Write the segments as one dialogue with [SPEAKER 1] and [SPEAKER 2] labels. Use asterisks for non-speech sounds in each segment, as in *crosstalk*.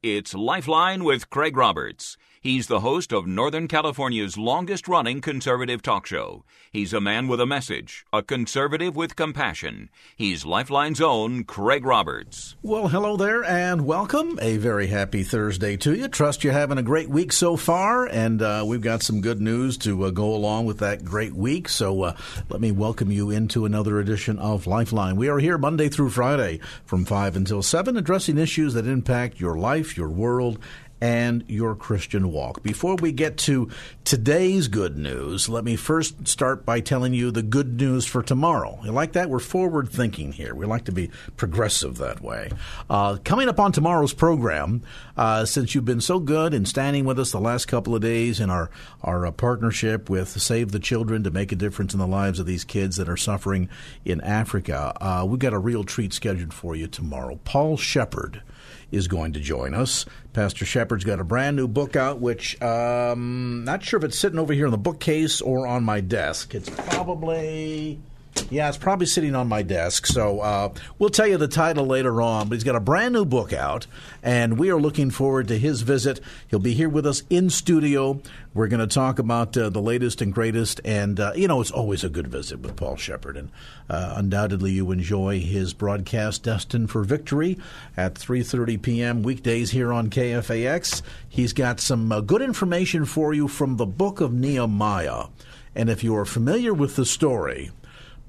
[SPEAKER 1] It's Lifeline with Craig Roberts. He's the host of Northern California's longest running conservative talk show. He's a man with a message, a conservative with compassion. He's Lifeline's own Craig Roberts.
[SPEAKER 2] Well, hello there and welcome. A very happy Thursday to you. Trust you're having a great week so far, and uh, we've got some good news to uh, go along with that great week. So uh, let me welcome you into another edition of Lifeline. We are here Monday through Friday from 5 until 7, addressing issues that impact your life, your world, and your Christian walk. Before we get to today's good news, let me first start by telling you the good news for tomorrow. You like that? We're forward thinking here. We like to be progressive that way. Uh, coming up on tomorrow's program, uh, since you've been so good in standing with us the last couple of days in our, our uh, partnership with Save the Children to make a difference in the lives of these kids that are suffering in Africa, uh, we've got a real treat scheduled for you tomorrow. Paul Sheppard is going to join us. Pastor Sheppard's got a brand new book out, which um, not sure if it's sitting over here in the bookcase or on my desk. It's probably. Yeah, it's probably sitting on my desk. So uh, we'll tell you the title later on. But he's got a brand new book out, and we are looking forward to his visit. He'll be here with us in studio. We're going to talk about uh, the latest and greatest, and uh, you know it's always a good visit with Paul Sheppard, and uh, undoubtedly you enjoy his broadcast "Destined for Victory" at 3:30 p.m. weekdays here on KFAX. He's got some uh, good information for you from the Book of Nehemiah, and if you are familiar with the story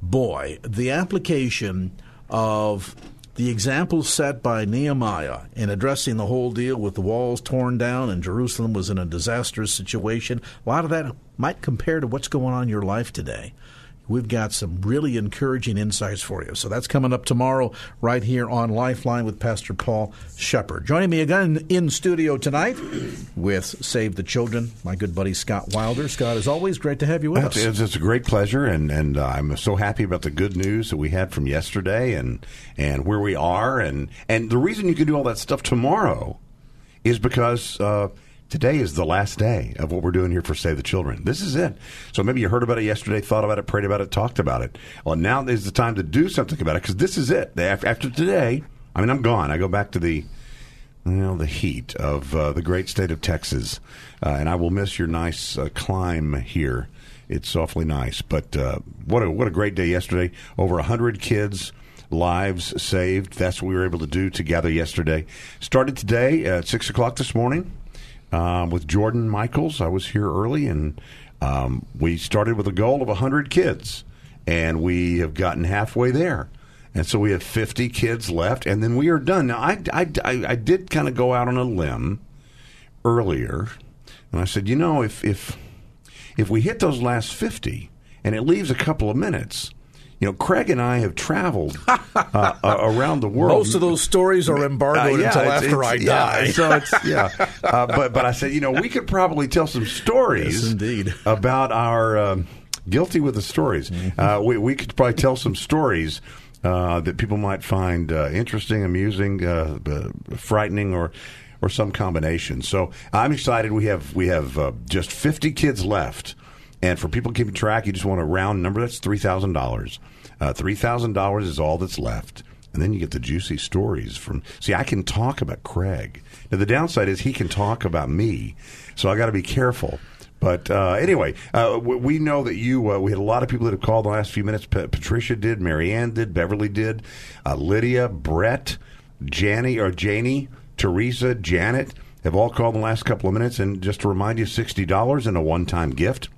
[SPEAKER 2] boy, the application of the example set by Nehemiah in addressing the whole deal with the walls torn down and Jerusalem was in a disastrous situation, a lot of that might compare to what's going on in your life today. We've got some really encouraging insights for you. So that's coming up tomorrow right here on Lifeline with Pastor Paul Sheppard. Joining me again in studio tonight with Save the Children, my good buddy Scott Wilder. Scott, as always, great to have you with
[SPEAKER 3] It's,
[SPEAKER 2] us.
[SPEAKER 3] it's, a great pleasure, and and uh, I'm so happy about the good news that we had from yesterday, and and where we are, and and the reason you can do all that stuff tomorrow is because. Uh, Today is the last day of what we're doing here for Save the Children. This is it. So maybe you heard about it yesterday, thought about it, prayed about it, talked about it. Well, now is the time to do something about it because this is it. After today, I mean, I'm gone. I go back to the you know, the heat of uh, the great state of Texas, uh, and I will miss your nice uh, climb here. It's awfully nice, but uh, what a what a great day yesterday! Over hundred kids. Lives saved. That's what we were able to do together yesterday. Started today at six o'clock this morning um, with Jordan Michaels. I was here early, and um, we started with a goal of 100 kids, and we have gotten halfway there. And so we have 50 kids left, and then we are done. Now, I, I, I, I did kind of go out on a limb earlier, and I said, you know, if, if, if we hit those last 50 and it leaves a couple of minutes, you know, Craig and I have traveled uh, uh, around the world.
[SPEAKER 2] Most of those stories are embargoed
[SPEAKER 3] Uh, yeah,
[SPEAKER 2] until
[SPEAKER 3] it's-
[SPEAKER 2] after I
[SPEAKER 3] it's-
[SPEAKER 2] die.
[SPEAKER 3] Yeah, so it's *laughs* yeah. Uh, but but I said, you know, we could probably tell some stories,
[SPEAKER 2] Yes, indeed.
[SPEAKER 3] about our um, guilty with the stories.
[SPEAKER 2] Mm-hmm.
[SPEAKER 3] Uh, we we could probably tell some stories. Uh, that people might find uh, interesting, amusing, uh, frightening, or or some combination. So I'm excited. We have we have uh, just 50 kids left, and for people keeping track, you just want a round number. That's three thousand dollars. Uh, Three thousand dollars is all that's left. And then you get the juicy stories from. See, I can talk about Craig. Now, the downside is he can talk about me, so I got to be careful. But uh, anyway, uh, we, know that you. Uh, we had a lot of people that have called the last few minutes. Pa- Patricia did, Marianne did, Beverly did, uh, Lydia, Brett, Janny or Janie, Teresa, Janet have all called in the last couple of minutes. And just to remind you, sixty dollars and a one-time gift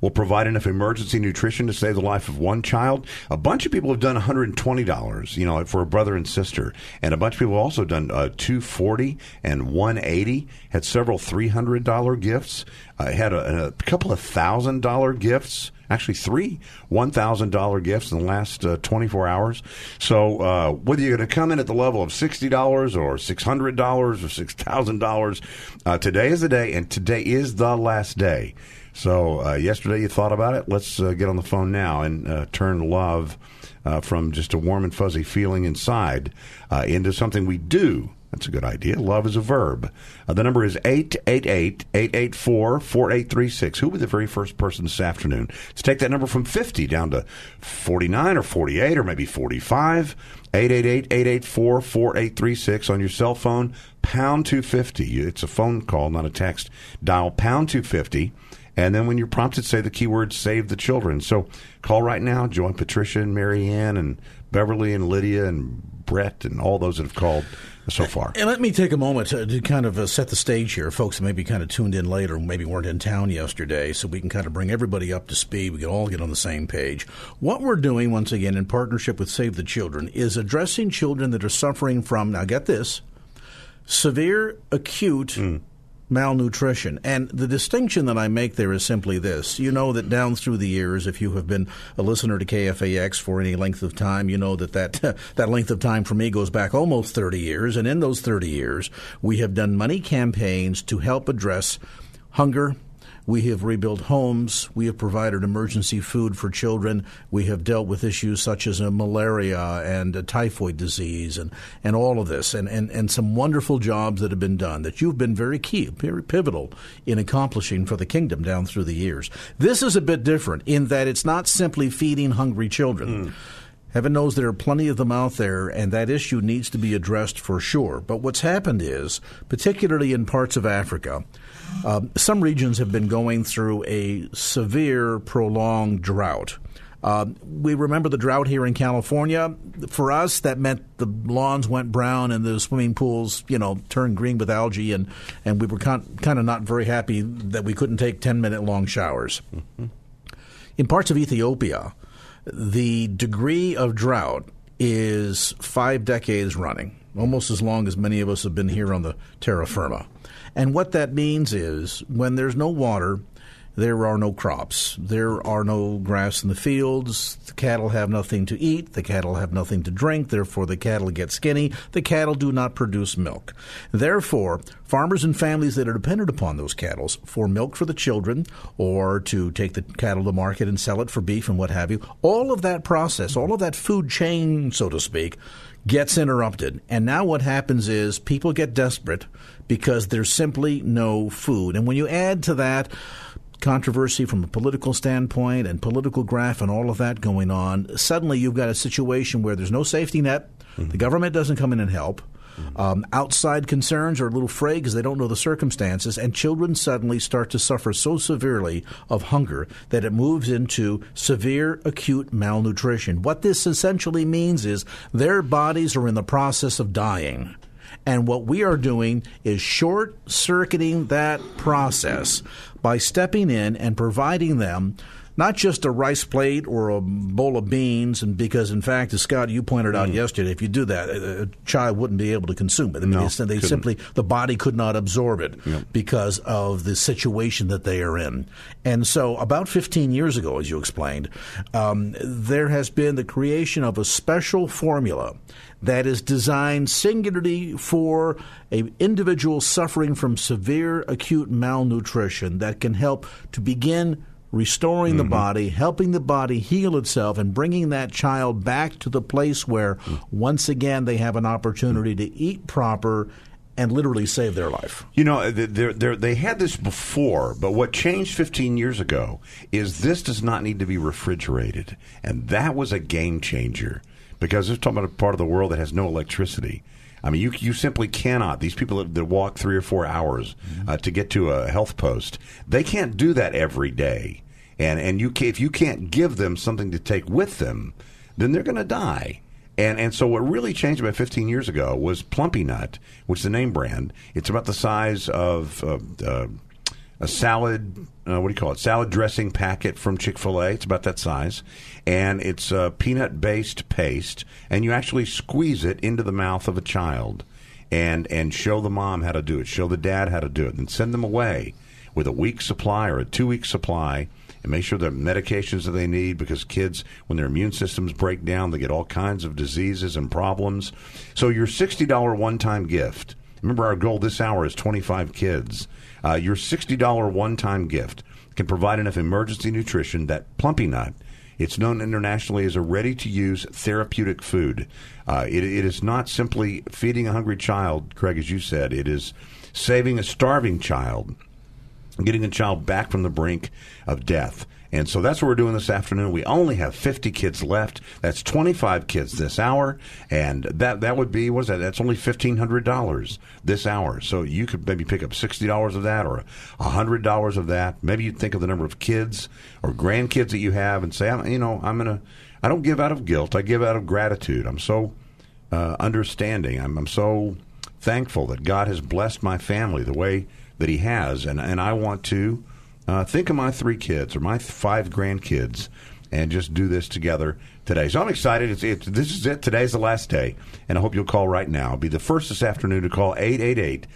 [SPEAKER 3] will provide enough emergency nutrition to save the life of one child. A bunch of people have done $120, you know, for a brother and sister. And a bunch of people have also done uh, 240 and 180 had several $300 gifts, uh, had a, a couple of thousand dollar gifts actually three $1,000 gifts in the last uh, 24 hours. So uh, whether you're going to come in at the level of $60 or $600 or $6,000, uh, today is the day, and today is the last day. So uh, yesterday you thought about it. Let's uh, get on the phone now and uh, turn love uh, from just a warm and fuzzy feeling inside uh, into something we do. That's a good idea. Love is a verb. Uh, the number is 888-884-4836. Who will be the very first person this afternoon to take that number from 50 down to 49 or 48 or maybe 45? 888-884-4836 on your cell phone, pound 250. It's a phone call, not a text. Dial pound 250. And then when you're prompted, say the keyword save the children. So call right now. Join Patricia and Marianne and Beverly and Lydia and Brett and all those that have called so far.
[SPEAKER 2] And let me take a moment to, to kind of uh, set the stage here. Folks that maybe kind of tuned in later, maybe weren't in town yesterday, so we can kind of bring everybody up to speed. We can all get on the same page. What we're doing, once again, in partnership with Save the Children, is addressing children that are suffering from, now get this, severe acute mm malnutrition. And the distinction that I make there is simply this. You know that down through the years, if you have been a listener to KFAX for any length of time, you know that that, *laughs* that length of time for me goes back almost 30 years. And in those 30 years, we have done money campaigns to help address hunger, we have rebuilt homes. We have provided emergency food for children. We have dealt with issues such as malaria and typhoid disease and, and all of this, and, and, and some wonderful jobs that have been done that you've been very key, very pivotal in accomplishing for the kingdom down through the years. This is a bit different in that it's not simply feeding hungry children. Mm. Heaven knows there are plenty of them out there, and that issue needs to be addressed for sure. But what's happened is, particularly in parts of Africa, um, some regions have been going through a severe, prolonged drought. Uh, we remember the drought here in California. For us, that meant the lawns went brown and the swimming pools, you know, turned green with algae, and, and we were con- kind of not very happy that we couldn't take 10 minute long showers. Mm-hmm. In parts of Ethiopia, the degree of drought is five decades running, almost as long as many of us have been here on the terra firma. And what that means is when there's no water, there are no crops. There are no grass in the fields. The cattle have nothing to eat. The cattle have nothing to drink. Therefore, the cattle get skinny. The cattle do not produce milk. Therefore, farmers and families that are dependent upon those cattle for milk for the children or to take the cattle to market and sell it for beef and what have you, all of that process, all of that food chain, so to speak, gets interrupted. And now what happens is people get desperate because there's simply no food. And when you add to that, controversy from a political standpoint and political graph and all of that going on, suddenly you've got a situation where there's no safety net. Mm-hmm. The government doesn't come in and help. Um, outside concerns are a little frayed because they don't know the circumstances, and children suddenly start to suffer so severely of hunger that it moves into severe acute malnutrition. What this essentially means is their bodies are in the process of dying. And what we are doing is short circuiting that process by stepping in and providing them not just a rice plate or a bowl of beans, and because in fact, as Scott you pointed out mm. yesterday, if you do that, a, child wouldn't be able to consume it. I mean, no, they, they simply the body could not absorb it yep. because of the situation that they are in. And so, about 15 years ago, as you explained, um, there has been the creation of a special formula that is designed singularly for an individual suffering from severe acute malnutrition that can help to begin restoring mm-hmm. the body, helping the body heal itself, and bringing that child back to the place where mm. once again they have an opportunity to eat proper and literally save their life.
[SPEAKER 3] You know, they're, they're, they had this before, but what changed 15 years ago is this does not need to be refrigerated. And that was a game changer because it's talking about a part of the world that has no electricity. I mean, you you simply cannot. These people that, that walk three or four hours uh, to get to a health post, they can't do that every day. And and you can, if you can't give them something to take with them, then they're going to die. And and so what really changed about 15 years ago was Plumpy Nut, which is the name brand. It's about the size of uh, uh, a salad. Uh, what do you call it? Salad dressing packet from Chick Fil A. It's about that size, and it's a peanut based paste, and you actually squeeze it into the mouth of a child, and and show the mom how to do it, show the dad how to do it, and send them away with a week supply or a two week supply and make sure the medications that they need because kids, when their immune systems break down, they get all kinds of diseases and problems. So your $60 one time gift, remember our goal this hour is 25 kids. Uh, your $60 one time gift can provide enough emergency nutrition that Plumpy Nut. It's known internationally as a ready to use therapeutic food. Uh, it, it is not simply feeding a hungry child, Craig, as you said. It is saving a starving child, getting a child back from the brink of death. And so that's what we're doing this afternoon. We only have 50 kids left. That's 25 kids this hour. And that, that would be, what is that? That's only $1,500 this hour. So you could maybe pick up $60 of that or $100 of that. Maybe you think of the number of kids or grandkids that you have and say, you know, I'm going to, I don't give out of guilt. I give out of gratitude. I'm so uh, understanding. I'm, I'm so thankful that God has blessed my family the way that He has. And, and I want to uh, think of my three kids or my five grandkids and just do this together today. So I'm excited. It's, it's, this is it. Today's the last day, and I hope you'll call right now. Be the first this afternoon to call 888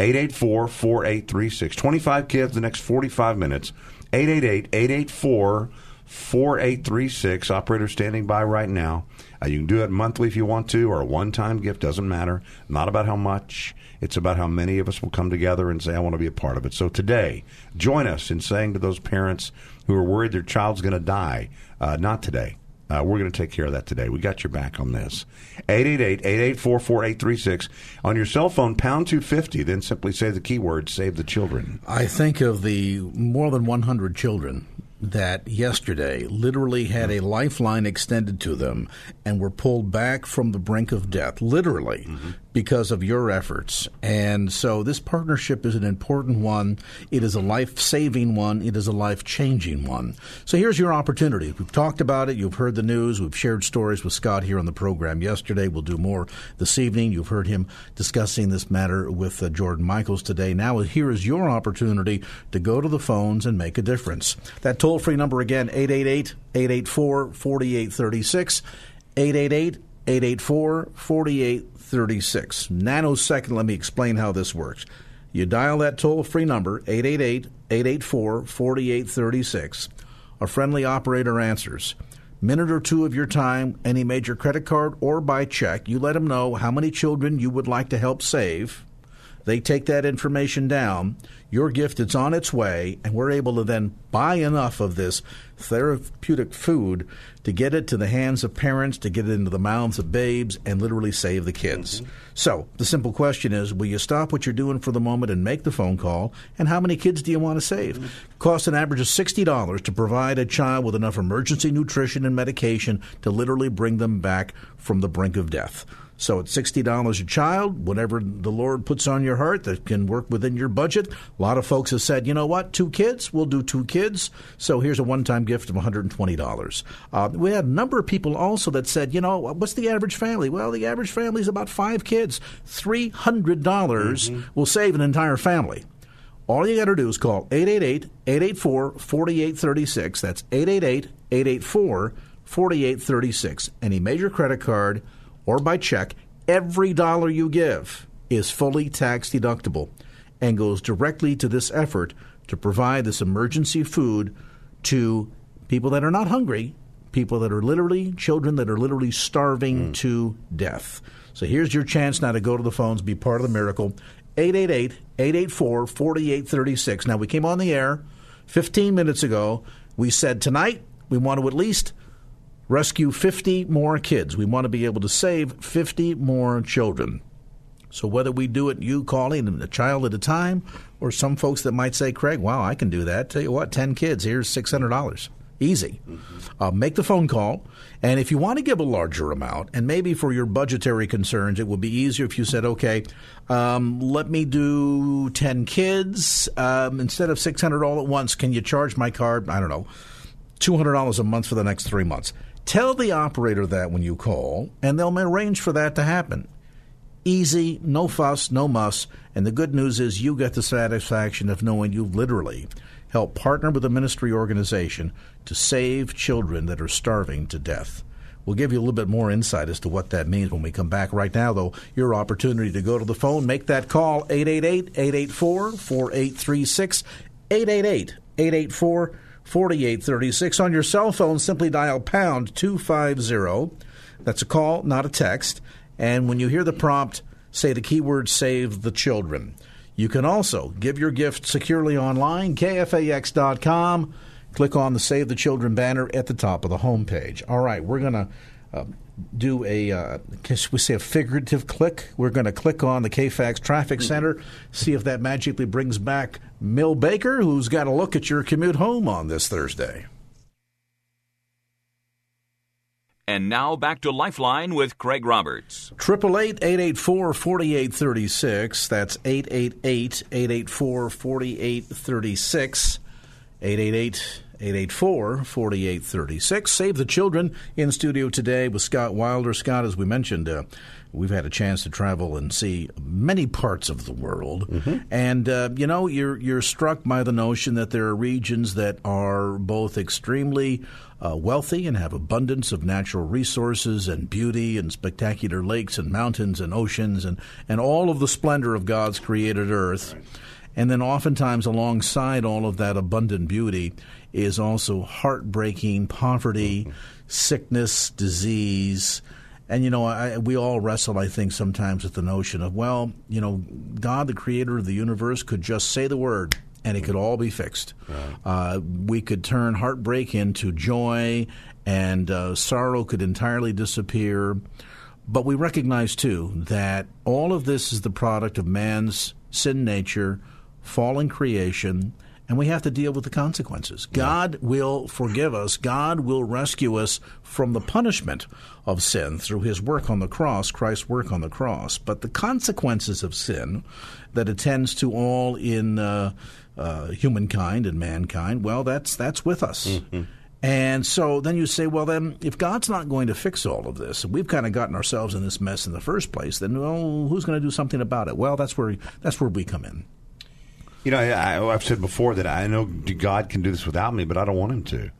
[SPEAKER 3] 884 4836. 25 kids the next 45 minutes. 888 884 4836. Operator standing by right now. Uh, you can do it monthly if you want to, or a one time gift, doesn't matter. Not about how much. It's about how many of us will come together and say, I want to be a part of it. So today, join us in saying to those parents who are worried their child's going to die, uh, not today. Uh, we're going to take care of that today. We got your back on this. 888-884-4836. On your cell phone, pound 250, then simply say the keyword, save the children.
[SPEAKER 2] I think of the more than 100 children that yesterday literally had a lifeline extended to them and were pulled back from the brink of death, literally, mm-hmm. Because of your efforts. And so this partnership is an important one. It is a life saving one. It is a life changing one. So here's your opportunity. We've talked about it. You've heard the news. We've shared stories with Scott here on the program yesterday. We'll do more this evening. You've heard him discussing this matter with uh, Jordan Michaels today. Now here is your opportunity to go to the phones and make a difference. That toll free number again, 888 884 4836. 888 884 4836. Nanosecond, let me explain how this works. You dial that toll free number, 888 884 4836. A friendly operator answers. Minute or two of your time, any major credit card or by check, you let them know how many children you would like to help save. They take that information down. Your gift is on its way, and we're able to then buy enough of this therapeutic food to get it to the hands of parents, to get it into the mouths of babes, and literally save the kids. Mm-hmm. So the simple question is will you stop what you're doing for the moment and make the phone call? And how many kids do you want to save? Mm-hmm. Costs an average of $60 to provide a child with enough emergency nutrition and medication to literally bring them back from the brink of death. So it's $60 a child, whatever the Lord puts on your heart that can work within your budget. A lot of folks have said, you know what, two kids, we'll do two kids. So here's a one time gift of $120. Uh, we had a number of people also that said, you know, what's the average family? Well, the average family is about five kids. $300 mm-hmm. will save an entire family. All you got to do is call 888 884 4836. That's 888 884 4836. Any major credit card or by check, every dollar you give is fully tax deductible and goes directly to this effort to provide this emergency food to people that are not hungry, people that are literally children that are literally starving mm. to death. So here's your chance now to go to the phones, be part of the miracle. 888 884 4836. Now, we came on the air 15 minutes ago. We said tonight we want to at least rescue 50 more kids. We want to be able to save 50 more children. So whether we do it you calling a child at a time, or some folks that might say, Craig, wow, I can do that. Tell you what, 10 kids, here's $600. Easy. Mm-hmm. Uh, make the phone call. And if you want to give a larger amount, and maybe for your budgetary concerns, it would be easier if you said, okay, um, let me do 10 kids. Um, instead of 600 all at once, can you charge my card, I don't know, $200 a month for the next three months? Tell the operator that when you call, and they'll arrange for that to happen. Easy, no fuss, no muss, and the good news is you get the satisfaction of knowing you've literally help partner with a ministry organization to save children that are starving to death. We'll give you a little bit more insight as to what that means when we come back. Right now, though, your opportunity to go to the phone, make that call 888 884 4836. 888 884 4836. On your cell phone, simply dial pound 250. That's a call, not a text. And when you hear the prompt, say the keyword save the children. You can also give your gift securely online, kfax.com. Click on the Save the Children banner at the top of the homepage. All right, we're going to uh, do a, uh, we say a figurative click. We're going to click on the KFAX Traffic Center, see if that magically brings back Mill Baker, who's got a look at your commute home on this Thursday.
[SPEAKER 1] And now back to Lifeline with Craig Roberts.
[SPEAKER 2] Triple eight eight eight four forty eight thirty six. That's eight eight eight eight eight four forty eight thirty six. 888 884 4836. Save the Children in studio today with Scott Wilder. Scott, as we mentioned, uh, we've had a chance to travel and see many parts of the world. Mm-hmm. And, uh, you know, you're, you're struck by the notion that there are regions that are both extremely uh, wealthy and have abundance of natural resources and beauty and spectacular lakes and mountains and oceans and, and all of the splendor of God's created earth. Right and then, oftentimes, alongside all of that abundant beauty, is also heartbreaking poverty, mm-hmm. sickness, disease. And, you know, I, we all wrestle, I think, sometimes with the notion of, well, you know, God, the creator of the universe, could just say the word and it could all be fixed. Right. Uh, we could turn heartbreak into joy, and uh, sorrow could entirely disappear. But we recognize, too, that all of this is the product of man's sin nature fallen creation, and we have to deal with the consequences. God will forgive us. God will rescue us from the punishment of sin through his work on the cross, Christ's work on the cross. But the consequences of sin that attends to all in uh, uh, humankind and mankind, well, that's that's with us. Mm-hmm. And so then you say, well, then if God's not going to fix all of this, we've kind of gotten ourselves in this mess in the first place. Then, well, who's going to do something about it? Well, that's where that's where we come in.
[SPEAKER 3] You know, I, have said before that I know God can do this without me, but I don't want Him to.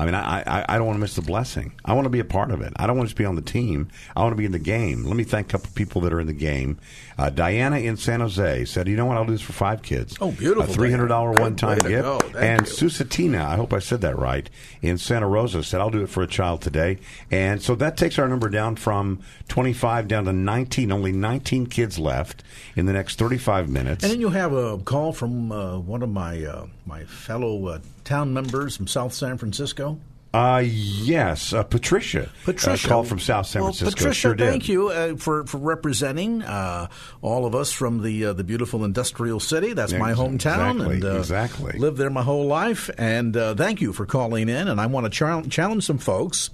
[SPEAKER 3] I mean, I, I, I don't want to miss the blessing. I want to be a part of it. I don't want to just be on the team. I want to be in the game. Let me thank a couple people that are in the game. Uh, Diana in San Jose said, "You know what? I'll do this for five kids.
[SPEAKER 2] Oh, beautiful!
[SPEAKER 3] A three hundred dollar one time gift." And you. Susatina, I hope I said that right, in Santa Rosa said, "I'll do it for a child today." And so that takes our number down from twenty five down to nineteen. Only nineteen kids left in the next thirty five minutes.
[SPEAKER 2] And then you have a call from uh, one of my uh, my fellow uh, town members from South San Francisco.
[SPEAKER 3] Uh, yes, uh, Patricia. Patricia, uh, called from South San
[SPEAKER 2] well,
[SPEAKER 3] Francisco.
[SPEAKER 2] Patricia,
[SPEAKER 3] sure
[SPEAKER 2] thank you uh, for for representing uh, all of us from the uh, the beautiful industrial city. That's my hometown,
[SPEAKER 3] exactly,
[SPEAKER 2] and uh,
[SPEAKER 3] exactly
[SPEAKER 2] lived there my whole life. And thank you for calling in. And I want to challenge some folks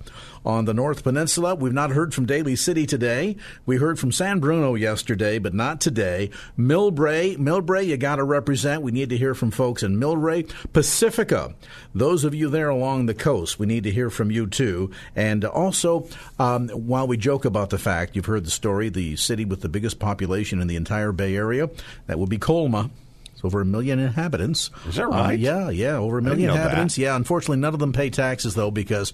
[SPEAKER 2] on the North Peninsula. We've not heard from Daly City today. We heard from San Bruno yesterday, but not today. Millbrae, Millbrae, you got to represent. We need to hear from folks in Millbrae. Pacifica, those of you there along the coast, we need to hear from you too. And also, um, while we joke about the fact, you've heard the story, the city with the biggest population in the entire Bay Area, that would be Colma. It's over a million inhabitants.
[SPEAKER 3] Is that right? Uh,
[SPEAKER 2] yeah, yeah, over a million inhabitants. Yeah, unfortunately, none of them pay taxes though because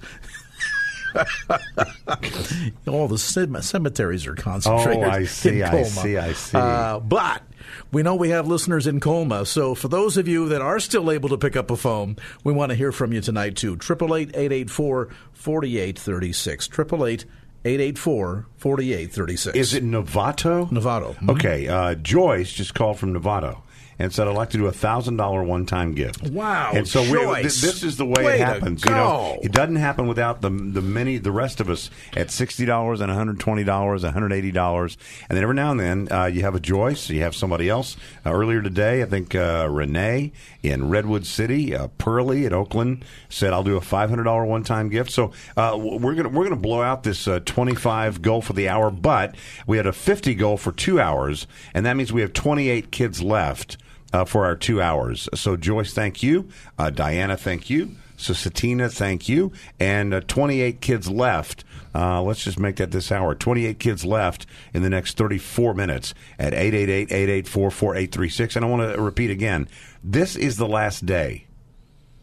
[SPEAKER 2] *laughs* All the cemeteries are concentrated.
[SPEAKER 3] Oh, I see,
[SPEAKER 2] I
[SPEAKER 3] see, I see. Uh,
[SPEAKER 2] but we know we have listeners in Colma, so for those of you that are still able to pick up a phone, we want to hear from you tonight too. Triple eight eight eight four forty eight thirty six. Triple eight. 884 4836.
[SPEAKER 3] Is it Novato?
[SPEAKER 2] Novato.
[SPEAKER 3] Mm-hmm. Okay. Uh, Joyce just called from Novato and said, "I'd like to do a thousand dollar one time gift."
[SPEAKER 2] Wow!
[SPEAKER 3] And so
[SPEAKER 2] th-
[SPEAKER 3] this is the way
[SPEAKER 2] way
[SPEAKER 3] it happens. You know, it doesn't happen without the the many the rest of us at sixty dollars and one hundred twenty dollars, one hundred eighty dollars, and then every now and then uh, you have a Joyce, you have somebody else. Uh, earlier today, I think uh, Renee in Redwood City, uh, Pearlie at Oakland said, "I'll do a five hundred dollar one time gift." So uh, we're gonna we're gonna blow out this uh, twenty five goal for the hour, but we had a fifty goal for two hours, and that means we have twenty eight kids left uh, for our two hours. So, Joyce, thank you. Uh, Diana, thank you. So, Satina, thank you. And uh, 28 kids left. Uh, let's just make that this hour. 28 kids left in the next 34 minutes at 888 884 4836. And I want to repeat again this is the last day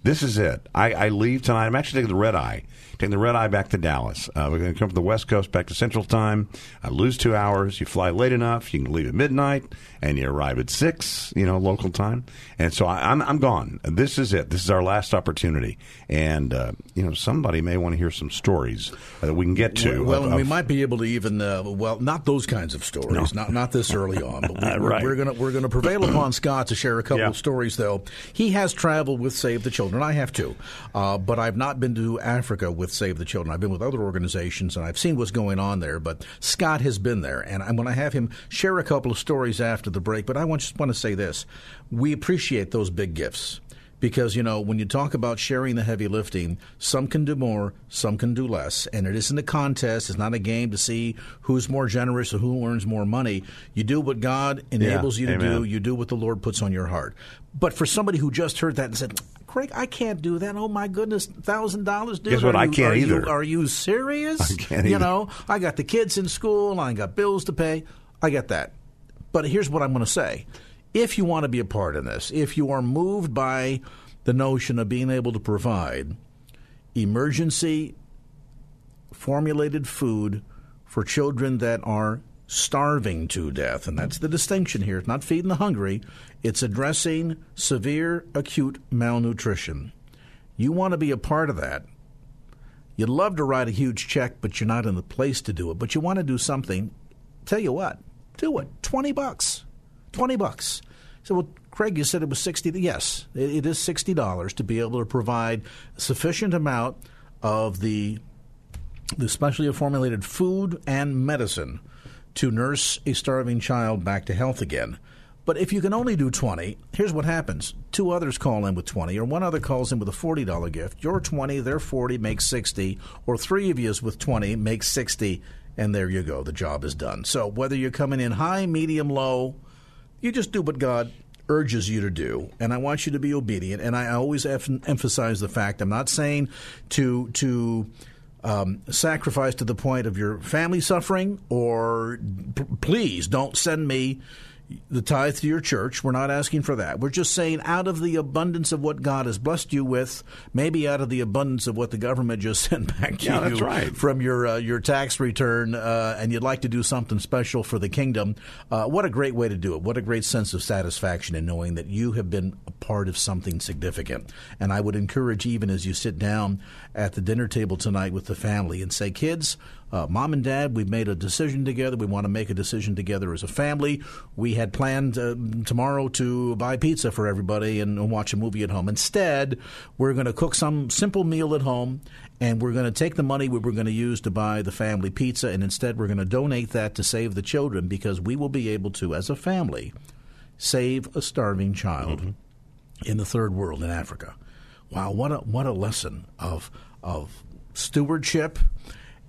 [SPEAKER 3] This is it. I, I leave tonight. I'm actually taking the red eye. Taking the red eye back to Dallas. Uh, we're going to come from the West Coast back to Central Time. I lose two hours. You fly late enough. You can leave at midnight, and you arrive at six. You know, local time. And so I, I'm I'm gone. This is it. This is our last opportunity. And uh, you know, somebody may want to hear some stories that we can get to.
[SPEAKER 2] Well,
[SPEAKER 3] of-
[SPEAKER 2] and we might be able to even uh, well, not those kinds of stories, not not this early on. But *laughs* we,
[SPEAKER 3] Right.
[SPEAKER 2] we're, we're gonna we're gonna prevail upon *clears throat* Scott to share a couple
[SPEAKER 3] Yeah.
[SPEAKER 2] of stories. Though he has traveled with Save the Children, I have too, uh, but I've not been to Africa with Save the Children. I've been with other organizations and I've seen what's going on there. But Scott has been there, and I'm going to have him share a couple of stories after the break. But I want, just want to say this: we appreciate those big gifts because you know when you talk about sharing the heavy lifting some can do more some can do less and it isn't a contest it's not a game to see who's more generous or who earns more money you do what god enables you to
[SPEAKER 3] amen.
[SPEAKER 2] do you do what the lord puts on your heart but for somebody who just heard that and said Craig, I can't do that. Oh my goodness, thousand dollars, dude.
[SPEAKER 3] Guess what?
[SPEAKER 2] Are
[SPEAKER 3] I can't
[SPEAKER 2] are you-
[SPEAKER 3] either.
[SPEAKER 2] are you serious? *laughs*
[SPEAKER 3] I can't
[SPEAKER 2] You
[SPEAKER 3] either.
[SPEAKER 2] know, I got the kids in school. I got bills to pay. I get that. But here's what I'm going to say. If you want to be a part in this, if you are moved by the notion of being able to provide emergency formulated food for children that are starving to death, and that's the distinction here. It's not feeding the hungry, it's addressing severe acute malnutrition. You want to be a part of that. You'd love to write a huge check, but you're not in the place to do it. But you want to do something. Tell you what, do it. Twenty bucks. Twenty bucks. So, well, Craig, you said it was sixty. Yes, it, is sixty dollars to be able to provide sufficient amount of the the specially formulated food and medicine to nurse a starving child back to health again. But if you can only do 20, here's what happens. Two others call in with 20, or one other calls in with a $40 gift. Your 20, their 40 makes 60, or three of yous with 20 makes 60, and there you go. The job is done. So whether you're coming in high, medium, low, you just do what God urges you to do, and I want you to be obedient. And I always em- emphasize the fact I'm not saying to to um, sacrifice to the point of your family suffering, or p- please don't send me the tithe to your church. We're not asking for that. We're just saying out of the abundance of what God has blessed you with, maybe out of the abundance of what the government just *laughs* sent back to
[SPEAKER 3] Yeah,
[SPEAKER 2] you
[SPEAKER 3] right.
[SPEAKER 2] from your uh, your tax return, uh, and you'd like to do something special for the kingdom. Uh, what a great way to do it! What a great sense of satisfaction in knowing that you have been a part of something significant. And I would encourage, even as you sit down at the dinner table tonight with the family, and say, "Kids, uh, mom and dad, we've made a decision together. We want to make a decision together as a family. We had planned uh, tomorrow to buy pizza for everybody and, and watch a movie at home. Instead, we're going to cook some simple meal at home, and we're going to take the money we were going to use to buy the family pizza, and instead we're going to donate that to save the children because we will be able to, as a family, save a starving child in the third world in Africa. Wow, what a what a lesson of of stewardship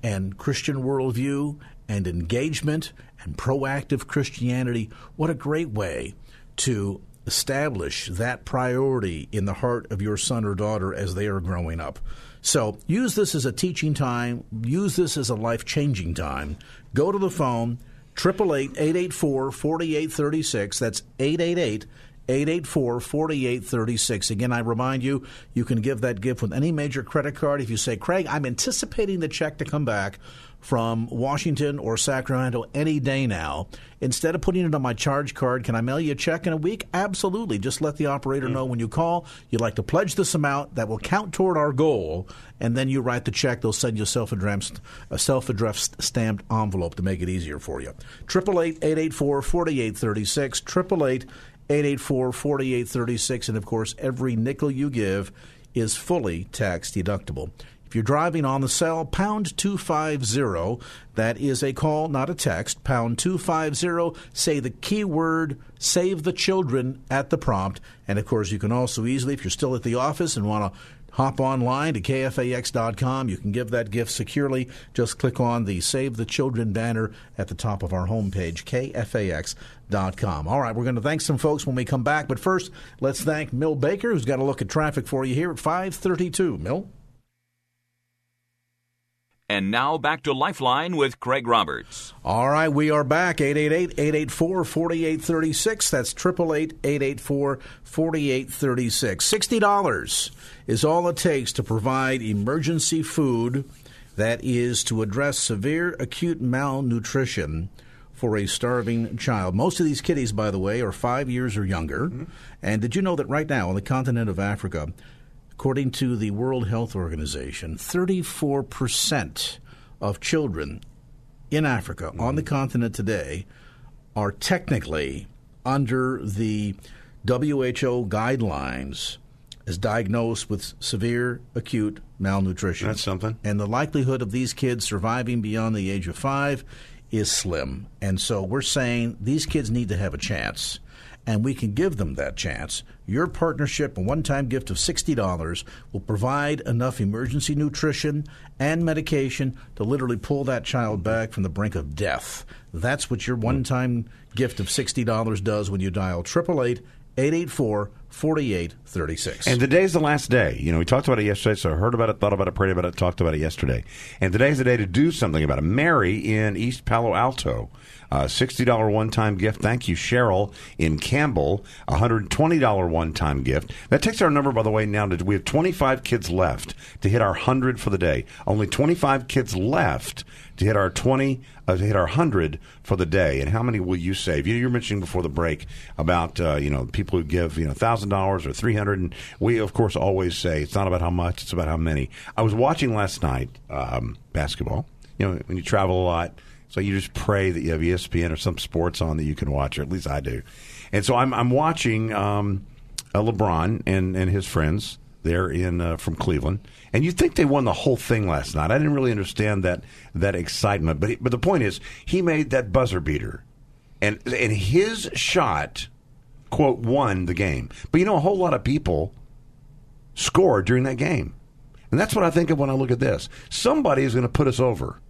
[SPEAKER 2] and Christian worldview and engagement and proactive Christianity. What a great way to establish that priority in the heart of your son or daughter as they are growing up. So use this as a teaching time, use this as a life changing time. Go to the phone, 888 884 4836. That's 888 884 4836. Again, I remind you, you can give that gift with any major credit card. If you say, Craig, I'm anticipating the check to come back from Washington or Sacramento any day now. Instead of putting it on my charge card, can I mail you a check in a week? Absolutely. Just let the operator hmm. know when you call you'd like to pledge this amount that will count toward our goal, and then you write the check. They'll send you a self-addressed, a self-addressed stamped envelope to make it easier for you. Triple eight eight eight four forty eight thirty six. Triple eight 884 4836. And of course, every nickel you give is fully tax deductible. If you're driving on the cell, pound 250. That is a call, not a text. Pound 250. Say the keyword save the children at the prompt. And of course, you can also easily, if you're still at the office and want to hop online to kfax.com. You can give that gift securely. Just click on the Save the Children banner at the top of our homepage, kfax.com. All right, we're going to thank some folks when we come back, but first, let's thank Mill Baker, who's got a look at traffic for you here at 532. Mill?
[SPEAKER 1] And now back to Lifeline with Craig Roberts.
[SPEAKER 2] All right, we are back. 888-884-4836. That's 888-884-4836. $60 is all it takes to provide emergency food that is to address severe acute malnutrition for a starving child. Most of these kiddies, by the way, are five years or younger. Mm-hmm. And did you know that right now on the continent of Africa, According to the World Health Organization, 34% of children in Africa mm-hmm. on the continent today are technically under the WHO guidelines as diagnosed with severe acute malnutrition.
[SPEAKER 3] That's something.
[SPEAKER 2] And the likelihood of these kids surviving beyond the age of five is slim. And so we're saying these kids need to have a chance and we can give them that chance. Your partnership, a one time gift of $60, will provide enough emergency nutrition and medication to literally pull that child back from the brink of death. That's what your one time gift of $60 does when you dial 888 884 4836.
[SPEAKER 3] And today's the last day. You know, we talked about it yesterday, so I heard about it, thought about it, prayed about it, talked about it yesterday. And today's the day to do something about it. Mary in East Palo Alto uh, $60 one time gift. Thank you, Cheryl in Campbell. $120 one time gift. That takes our number, by the way, now to we have 25 kids left to hit our 100 for the day. Only 25 kids left to hit our 20, uh, to hit our 100 for the day. And how many will you save? You, you were mentioning before the break about, uh, you know, people who give, you know, $1,000 or 300 And we, of course, always say it's not about how much, it's about how many. I was watching last night um, basketball. You know, when you travel a lot, so you just pray that you have ESPN or some sports on that you can watch, or at least I do. And so I'm, I'm watching um, uh, LeBron and, and his friends there in uh, from Cleveland, and you think they won the whole thing last night. I didn't really understand that that excitement, but he, but the point is he made that buzzer beater, and and his shot quote won the game. But you know a whole lot of people scored during that game, and that's what I think of when I look at this. Somebody is going to put us over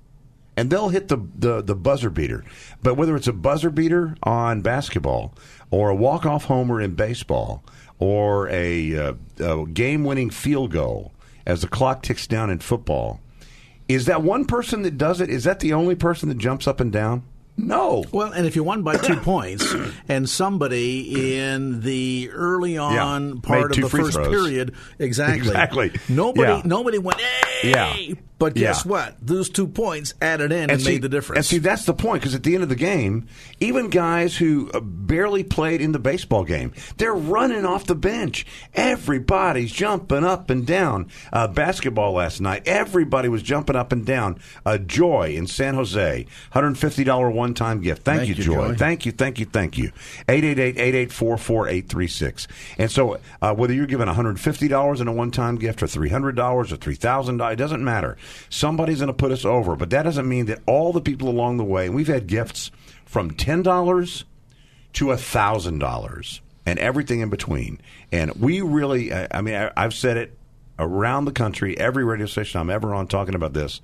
[SPEAKER 3] and they'll hit the, the, the buzzer beater. But whether it's a buzzer beater on basketball or a walk off homer in baseball or a, uh, a game winning field goal as the clock ticks down in football, is that one person that does it? Is that the only person that jumps up and down? No.
[SPEAKER 2] Well, and if you won by two *coughs* points, and somebody in the early on
[SPEAKER 3] yeah.
[SPEAKER 2] part of the first
[SPEAKER 3] throws.
[SPEAKER 2] period, exactly,
[SPEAKER 3] exactly,
[SPEAKER 2] nobody,
[SPEAKER 3] yeah.
[SPEAKER 2] nobody went, hey!
[SPEAKER 3] Yeah.
[SPEAKER 2] But guess
[SPEAKER 3] Yeah.
[SPEAKER 2] what? Those two points added in and,
[SPEAKER 3] see,
[SPEAKER 2] made the difference.
[SPEAKER 3] And see, that's the point because at the end of the game, even guys who uh, barely played in the baseball game, they're running off the bench. Everybody's jumping up and down. Uh, basketball last night, everybody was jumping up and down. Uh, Joy in San Jose, $150 one time gift. Thank,
[SPEAKER 2] Thank
[SPEAKER 3] you,
[SPEAKER 2] you,
[SPEAKER 3] Joy.
[SPEAKER 2] Joy.
[SPEAKER 3] Thank you, thank you, thank you. 888-884-4836. And so uh, whether you're giving $150 in a one-time gift or $300 or $3,000, it doesn't matter. Somebody's going to put us over. But that doesn't mean that all the people along the way, we've had gifts from $10 to $1,000 and everything in between. And we really, I mean, I've said it around the country, every radio station I'm ever on talking about this.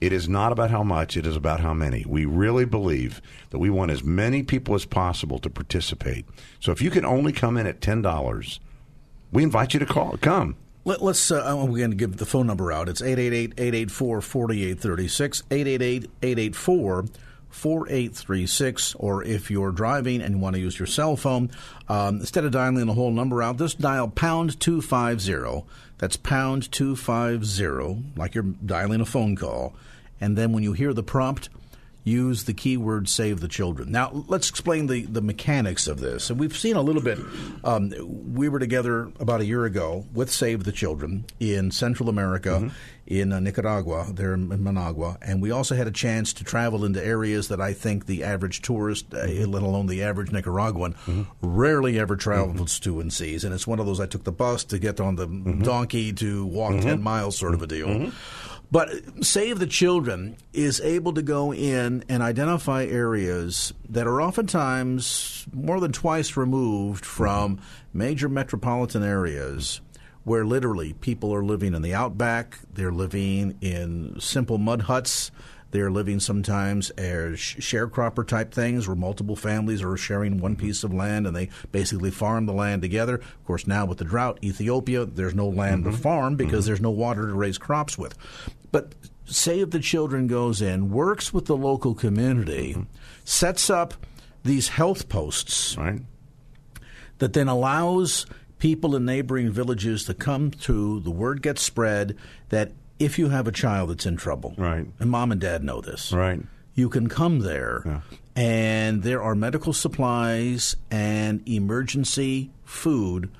[SPEAKER 3] It is not about how much, it is about how many. We really believe that we want as many people as possible to participate. So if you can only come in at $10, we invite you to call. Come.
[SPEAKER 2] Let, us uh, I'm going to give the phone number out. It's 888-884-4836, 888-884-4836, or if you're driving and you want to use your cell phone, um, instead of dialing the whole number out, just dial pound 250. That's pound 250, like you're dialing a phone call. And then when you hear the prompt, use the keyword save the children. Now, let's explain the, the mechanics of this. And we've seen a little bit. Um, we were together about a year ago with Save the Children in Central America, mm-hmm. in uh, Nicaragua, there in Managua. And we also had a chance to travel into areas that I think the average tourist, uh, mm-hmm. let alone the average Nicaraguan, mm-hmm. rarely ever travels to and sees. And it's one of those I took the bus to get on the donkey to walk 10 miles sort of a deal. But Save the Children is able to go in and identify areas that are oftentimes more than twice removed from major metropolitan areas where literally people are living in the outback, they're living in simple mud huts. They're living sometimes as sharecropper type things where multiple families are sharing one mm-hmm. piece of land and they basically farm the land together. Of course, now with the drought, Ethiopia, there's no land to mm-hmm. farm because mm-hmm. there's no water to raise crops with. But Save the Children goes in, works with the local community, mm-hmm. sets up these health posts
[SPEAKER 3] right.
[SPEAKER 2] that then allows people in neighboring villages to come to, the word gets spread that if you have a child that's in trouble,
[SPEAKER 3] right.
[SPEAKER 2] and mom and dad know this,
[SPEAKER 3] right.
[SPEAKER 2] you can come there,
[SPEAKER 3] yeah.
[SPEAKER 2] and there are medical supplies and emergency food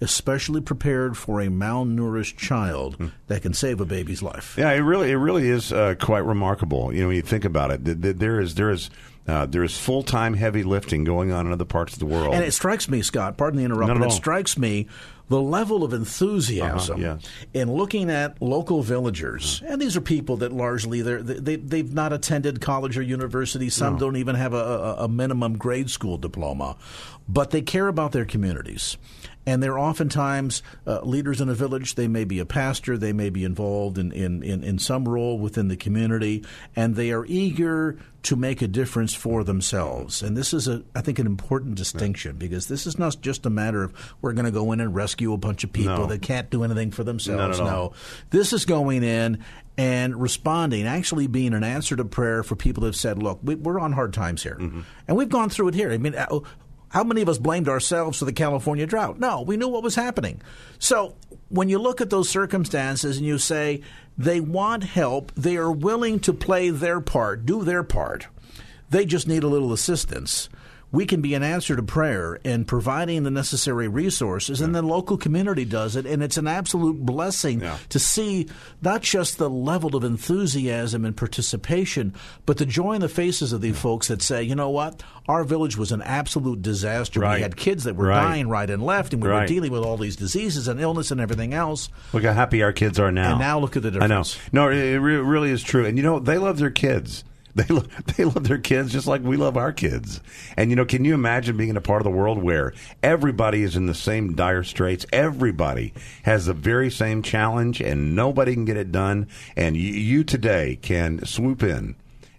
[SPEAKER 2] especially prepared for a malnourished child hmm. that can save a baby's life.
[SPEAKER 3] Yeah, it really, it really is uh, quite remarkable. You know, when you think about it, there is, there is. Uh, there is full time heavy lifting going on in other parts of the world.
[SPEAKER 2] And it strikes me, Scott, pardon the interruption, it strikes me the level of enthusiasm
[SPEAKER 3] uh-huh, yes.
[SPEAKER 2] in looking at local villagers, uh-huh. and these are people that largely they they've not attended college or university. Some
[SPEAKER 3] no.
[SPEAKER 2] don't even have a, a minimum grade school diploma, but they care about their communities and they're oftentimes uh, leaders in a village. They may be a pastor, they may be involved in, in, in, in, some role within the community, and they are eager to make a difference for themselves. And this is, a, I think, an important distinction because this is not just a matter of we're going to go in and rescue a bunch of people
[SPEAKER 3] no.
[SPEAKER 2] that can't do anything for themselves.
[SPEAKER 3] No,
[SPEAKER 2] this is going in and responding, actually being an answer to prayer for people that have said, look, we, are on hard times here.
[SPEAKER 3] Mm-hmm.
[SPEAKER 2] And we've gone through it here. I mean, uh, how many of us blamed ourselves for the California drought? No, we knew what was happening. So when you look at those circumstances and you say they want help, they are willing to play their part, do their part, they just need a little assistance we can be an answer to prayer in providing the necessary resources, yeah. and the local community does it. And it's an absolute blessing
[SPEAKER 3] yeah.
[SPEAKER 2] to see not just the level of enthusiasm and participation, but the joy in the faces of these yeah. folks that say, you know what, our village was an absolute disaster.
[SPEAKER 3] Right.
[SPEAKER 2] We had kids that were
[SPEAKER 3] right.
[SPEAKER 2] dying right and left, and we
[SPEAKER 3] right.
[SPEAKER 2] were dealing with all these diseases and illness and everything else.
[SPEAKER 3] Look how happy our kids are now.
[SPEAKER 2] And now look at the difference.
[SPEAKER 3] I know. No, it really is true. And you know, they love their kids. They love, they love their kids just like we love our kids. And you know, can you imagine being in a part of the world where everybody is in the same dire straits? Everybody has the very same challenge, and nobody can get it done. And you, you today can swoop in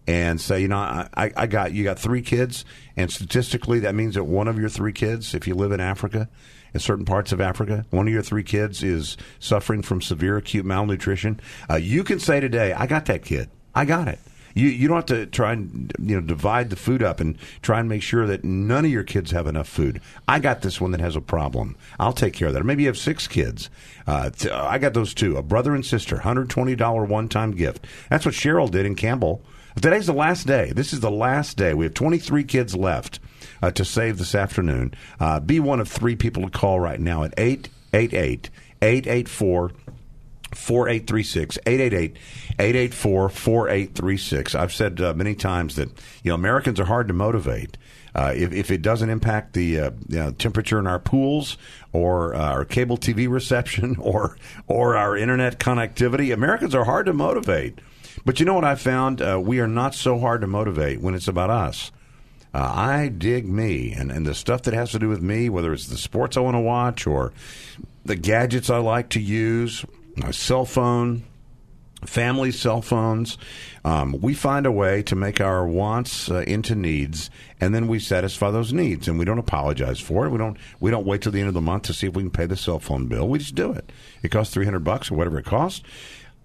[SPEAKER 3] and say, you know, I, I got you got three kids, and statistically, that means that one of your three kids, if you live in Africa, in certain parts of Africa, one of your three kids is suffering from severe acute malnutrition. Uh, you can say today, I got that kid. I got it. You you don't have to try and you know divide the food up and try and make sure that none of your kids have enough food. I got this one that has a problem. I'll take care of that. Or maybe you have six kids. Uh, t- I got those two, a brother and sister, hundred twenty dollar one time gift. That's what Cheryl did in Campbell. Today's the last day. This is the last day. We have 23 kids left uh, to save this afternoon. Uh, be one of three people to call right now at 888 884 4836 888 884 4836. I've said uh, many times that you know Americans are hard to motivate. Uh, if, if, it doesn't impact the uh, you know, temperature in our pools or uh, our cable TV reception *laughs* or or our internet connectivity, Americans are hard to motivate. But you know what I found? Uh, we are not so hard to motivate when it's about us. Uh, I dig me and, and the stuff that has to do with me, whether it's the sports I want to watch or the gadgets I like to use, my cell phone, family cell phones. Um, we find a way to make our wants uh, into needs, and then we satisfy those needs, and we don't apologize for it. We don't we don't wait till the end of the month to see if we can pay the cell phone bill. We just do it. It costs three hundred bucks or whatever it costs.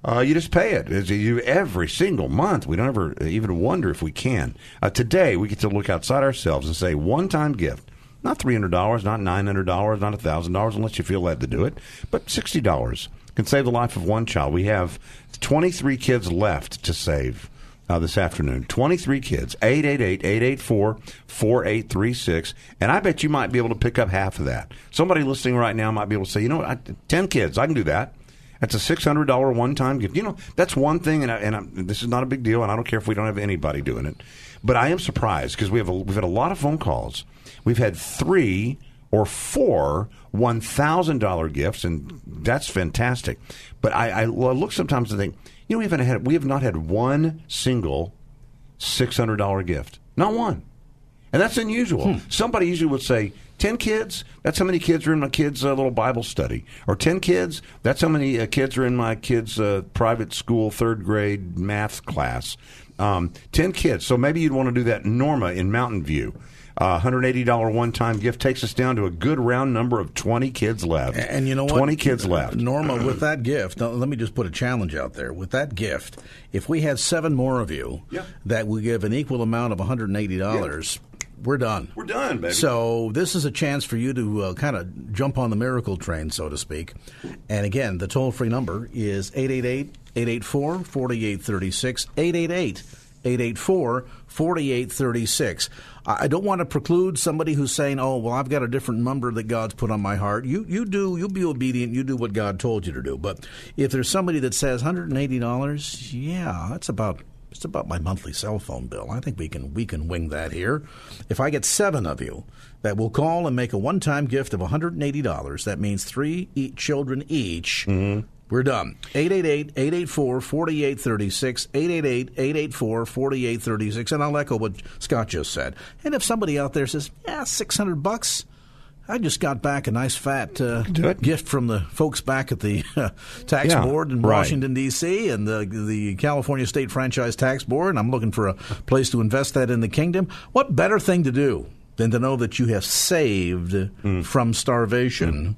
[SPEAKER 3] Uh, you just pay it it's you, every single month. We don't ever even wonder if we can. Uh, today, we get to look outside ourselves and say one time gift. Not three hundred dollars, not nine hundred dollars, not thousand dollars, unless you feel led to do it, but sixty dollars can save the life of one child. We have 23 kids left to save uh, this afternoon. 23 kids, 888-884-4836. And I bet you might be able to pick up half of that. Somebody listening right now might be able to say, you know what, I, 10 kids, I can do that. That's a $600 one-time gift. You know, that's one thing, and, I, and I, this is not a big deal, and I don't care if we don't have anybody doing it. But I am surprised because we have we've had a lot of phone calls. We've had three or four $1,000 gifts, and that's fantastic. But I, I look sometimes and think, you know, we haven't had, we have not had one single $600 gift. Not one. And that's unusual. Hmm. Somebody usually would say, 10 kids, that's how many kids are in my kids' uh, little Bible study. Or 10 kids, that's how many uh, kids are in my kids' uh, private school third grade math class. Um, 10 kids. So maybe you'd want to do that Norma in Mountain View. Uh, $180 one time gift takes us down to a good round number of 20 kids left.
[SPEAKER 2] And you know what?
[SPEAKER 3] 20 kids left.
[SPEAKER 2] Norma, with that gift, let me just put a challenge out there. With that gift, if we had seven more of you
[SPEAKER 3] Yeah.
[SPEAKER 2] that would give an equal amount of $180, we're done.
[SPEAKER 3] We're done, baby.
[SPEAKER 2] So this is a chance for you to uh, kind of jump on the miracle train, so to speak. And again, the toll-free number is 888-884-4836, 888-884-4836. I don't want to preclude somebody who's saying, "Oh, well, I've got a different number that God's put on my heart." You you do, you'll be obedient, you do what God told you to do. But if there's somebody that says $180, yeah, that's about it's about my monthly cell phone bill. I think we can we can wing that here. If I get seven of you that will call and make a one-time gift of $180, that means three e- children each. Mm-hmm. We're done. 888-884-4836, 888-884-4836, and I'll echo what Scott just said. And if somebody out there says, yeah, 600 bucks, I just got back a nice fat uh, gift from the folks back at the uh, *laughs* tax
[SPEAKER 3] Yeah,
[SPEAKER 2] board in
[SPEAKER 3] right.
[SPEAKER 2] Washington D.C. and the the California State Franchise Tax Board, and I'm looking for a place to invest that in the kingdom. What better thing to do than to know that you have saved
[SPEAKER 3] Hmm.
[SPEAKER 2] from starvation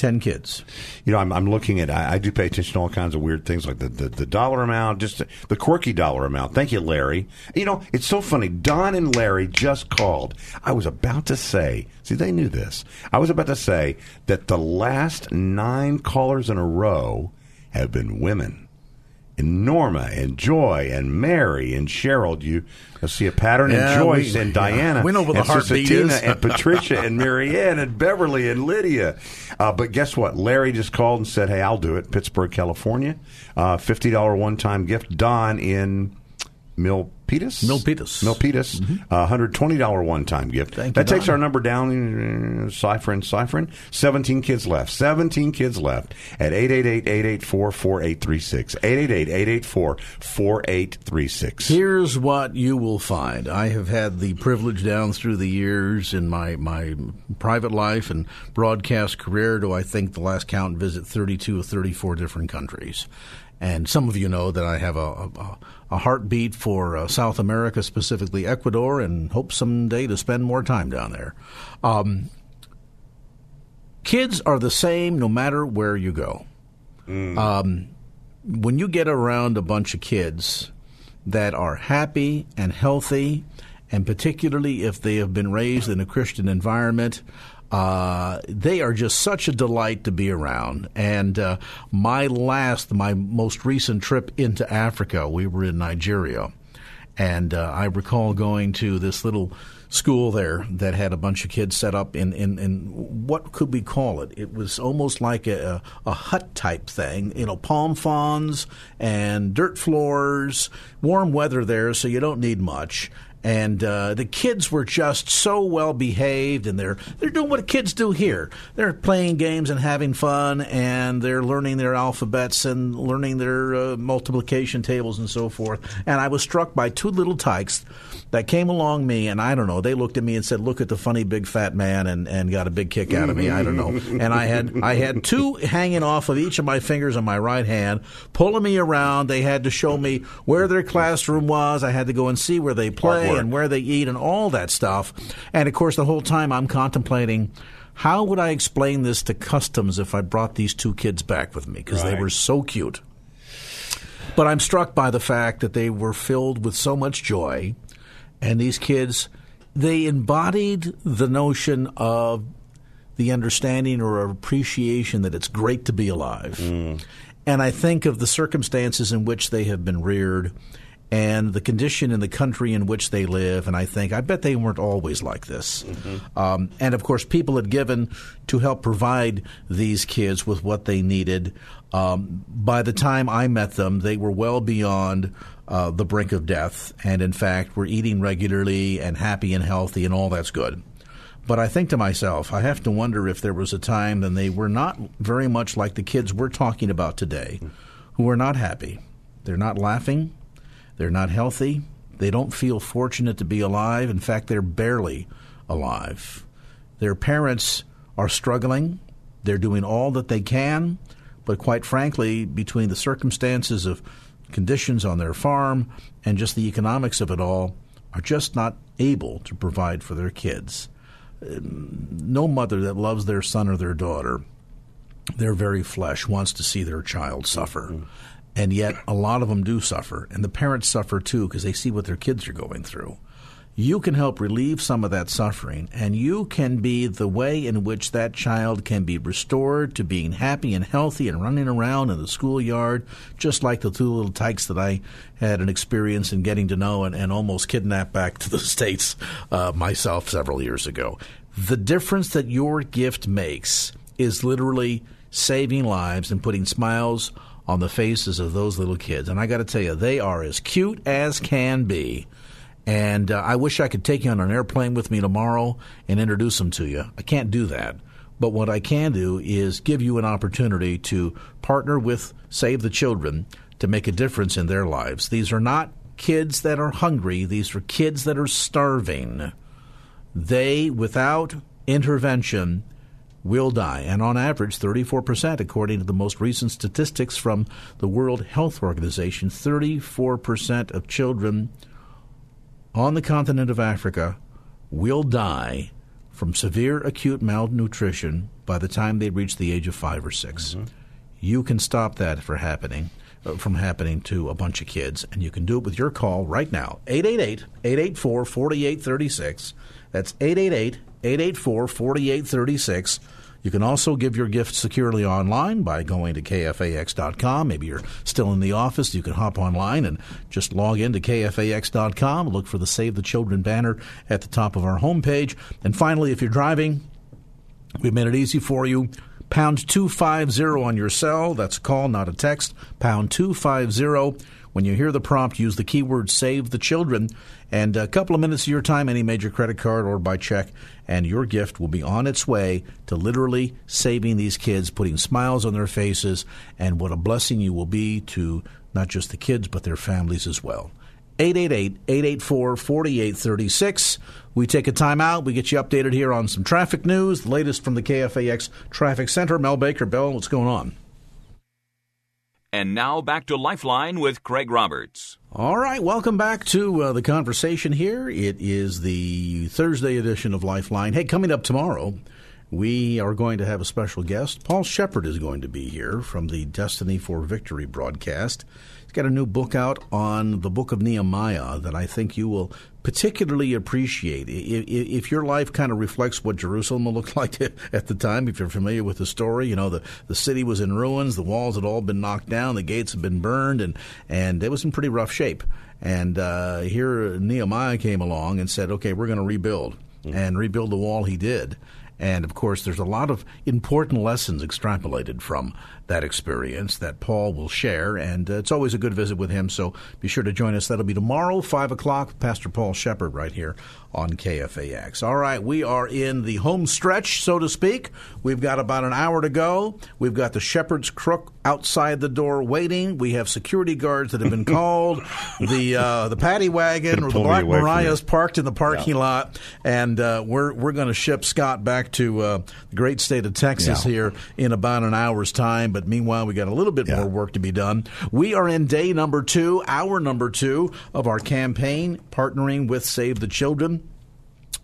[SPEAKER 2] ten kids?
[SPEAKER 3] You know, I'm, I'm looking at. I, I do pay attention to all kinds of weird things, like the, the, the dollar amount, just the quirky dollar amount. Thank you, Larry. You know, it's so funny. Don and Larry just called. I was about to say. See, they knew this. I was about to say that the last nine callers in a row have been women. And Norma and Joy and Mary and Cheryl. You see a pattern?
[SPEAKER 2] Yeah,
[SPEAKER 3] and Joyce
[SPEAKER 2] we-
[SPEAKER 3] and
[SPEAKER 2] yeah.
[SPEAKER 3] Diana.
[SPEAKER 2] We know where the
[SPEAKER 3] and
[SPEAKER 2] heartbeat is.
[SPEAKER 3] and Patricia and Marianne and Beverly and Lydia. Uh, but guess what? Larry just called and said, "Hey, I'll do it." Pittsburgh, California, uh, fifty dollar one time gift. Don in Milpitas,
[SPEAKER 2] Milpitas.
[SPEAKER 3] Milpitas, uh, hundred twenty dollar one time gift.
[SPEAKER 2] Thank you,
[SPEAKER 3] that takes
[SPEAKER 2] Don.
[SPEAKER 3] our number down. Uh, ciphering, ciphering. Seventeen kids left. Seventeen kids left at 888-884-4836. 888-884-4836.
[SPEAKER 2] Here's what you will find. I have had the privilege down through the years in my, my private life and broadcast career to, I think, the last count, visit 32 or 34 different countries. And some of you know that I have a, a, a heartbeat for uh, South America, specifically Ecuador, and hope someday to spend more time down there. Um, kids are the same no matter where you go when you get around a bunch of kids that are happy and healthy, and particularly if they have been raised in a Christian environment, uh, they are just such a delight to be around. And uh, my last, my most recent trip into Africa, we were in Nigeria. And uh, I recall going to this little school there that had a bunch of kids set up in, in, in what could we call it? It was almost like a, a hut type thing, you know, palm fronds and dirt floors, warm weather there, so you don't need much. And uh, the kids were just so well behaved, and they're they're doing what kids do here. They're playing games and having fun, and they're learning their alphabets and learning their uh, multiplication tables and so forth. And I was struck by two little tykes that came along me, and I don't know. They looked at me and said, "Look at the funny big fat man," and, and got a big kick out of me. I don't know. *laughs* And I had I had two hanging off of each of my fingers on my right hand, pulling me around. They had to show me where their classroom was. I had to go and see where they play
[SPEAKER 3] Artwork.
[SPEAKER 2] and where they eat and all that stuff. And of course, the whole time I'm contemplating. How would I explain this to customs if I brought these two kids back with me? Because they were so cute. But I'm struck by the fact that they were filled with so much joy, and these kids, they embodied the notion of the understanding or appreciation that it's great to be alive. And I think of the circumstances in which they have been reared and the condition in the country in which they live, and I think, I bet they weren't always like this. Um, and of course, people had given to help provide these kids with what they needed. Um, by the time I met them, they were well beyond uh, the brink of death, and in fact, were eating regularly and happy and healthy, and all that's good. But I think to myself, I have to wonder if there was a time when they were not very much like the kids we're talking about today, who are not happy. They're not laughing. They're not healthy. They don't feel fortunate to be alive. In fact, they're barely alive. Their parents are struggling. They're doing all that they can. But quite frankly, between the circumstances of conditions on their farm and just the economics of it all, are just not able to provide for their kids. No mother that loves their son or their daughter, their very flesh, wants to see their child suffer. Mm-hmm. And yet, a lot of them do suffer. And the parents suffer too because they see what their kids are going through you can help relieve some of that suffering, and you can be the way in which that child can be restored to being happy and healthy and running around in the schoolyard, just like the two little tykes that I had an experience in getting to know and, and almost kidnapped back to the *laughs* States uh, myself several years ago. The difference that your gift makes is literally saving lives and putting smiles on the faces of those little kids. And I got to tell you, they are as cute as can be and uh, I wish I could take you on an airplane with me tomorrow and introduce them to you. I can't do that. But what I can do is give you an opportunity to partner with Save the Children to make a difference in their lives. These are not kids that are hungry, these are kids that are starving. They, without intervention, will die. And on average, 34%, according to the most recent statistics from the World Health Organization, 34% of children on the continent of Africa will die from severe acute malnutrition by the time they reach the age of five or 6 mm-hmm. You can stop that for happening. Uh, from happening to a bunch of kids, and you can do it with your call right now 888 884 4836. That's 888 884 4836 you can also give your gift securely online by going to kfax.com. Maybe you're still in the office. You can hop online and just log into kfax.com. Look for the Save the Children banner at the top of our homepage. And finally, if you're driving, we've made it easy for you. Pound 250 on your cell. That's a call, not a text. Pound 250. When you hear the prompt, use the keyword Save the Children and a couple of minutes of your time, any major credit card or by check, and your gift will be on its way to literally saving these kids, putting smiles on their faces, and what a blessing you will be to not just the kids, but their families as well. 888-884-4836. We take a time out. We get you updated here on some traffic news, the latest from the KFAX Traffic Center. Mel Baker, Bell, what's going on?
[SPEAKER 1] And now back to Lifeline with Craig Roberts.
[SPEAKER 2] All right, welcome back to uh, the conversation here. It is the Thursday edition of Lifeline. Hey, coming up tomorrow, we are going to have a special guest. Paul Sheppard is going to be here from the Destined for Victory broadcast. He's got a new book out on the book of Nehemiah that I think you will particularly appreciate. If your life kind of reflects what Jerusalem *laughs* looked like at the time, if you're familiar with the story, you know, the, the city was in ruins, the walls had all been knocked down, the gates had been burned, and, and it was in pretty rough shape. And uh, here Nehemiah came along and said, okay, we're going to rebuild. Mm-hmm. And rebuild the wall he did. And of course, there's a lot of important lessons extrapolated from that experience that Paul will share. And uh, it's always a good visit with him. So be sure to join us. That'll be tomorrow, 5 o'clock. Pastor Paul Sheppard right here on KFAX. All right, we are in the home stretch, so to speak. We've got about an hour to go. We've got the Shepherd's Crook outside the door waiting. We have security guards that have been *laughs* called. the uh, the paddy wagon or the Black Mariah's parked in the parking yeah. lot, and uh, we're we're going to ship Scott back to uh, the great state of Texas yeah. here in about an hour's time. But meanwhile, we got a little bit yeah. more work to be done. We are in day number two, hour number two of our campaign, partnering with Save the Children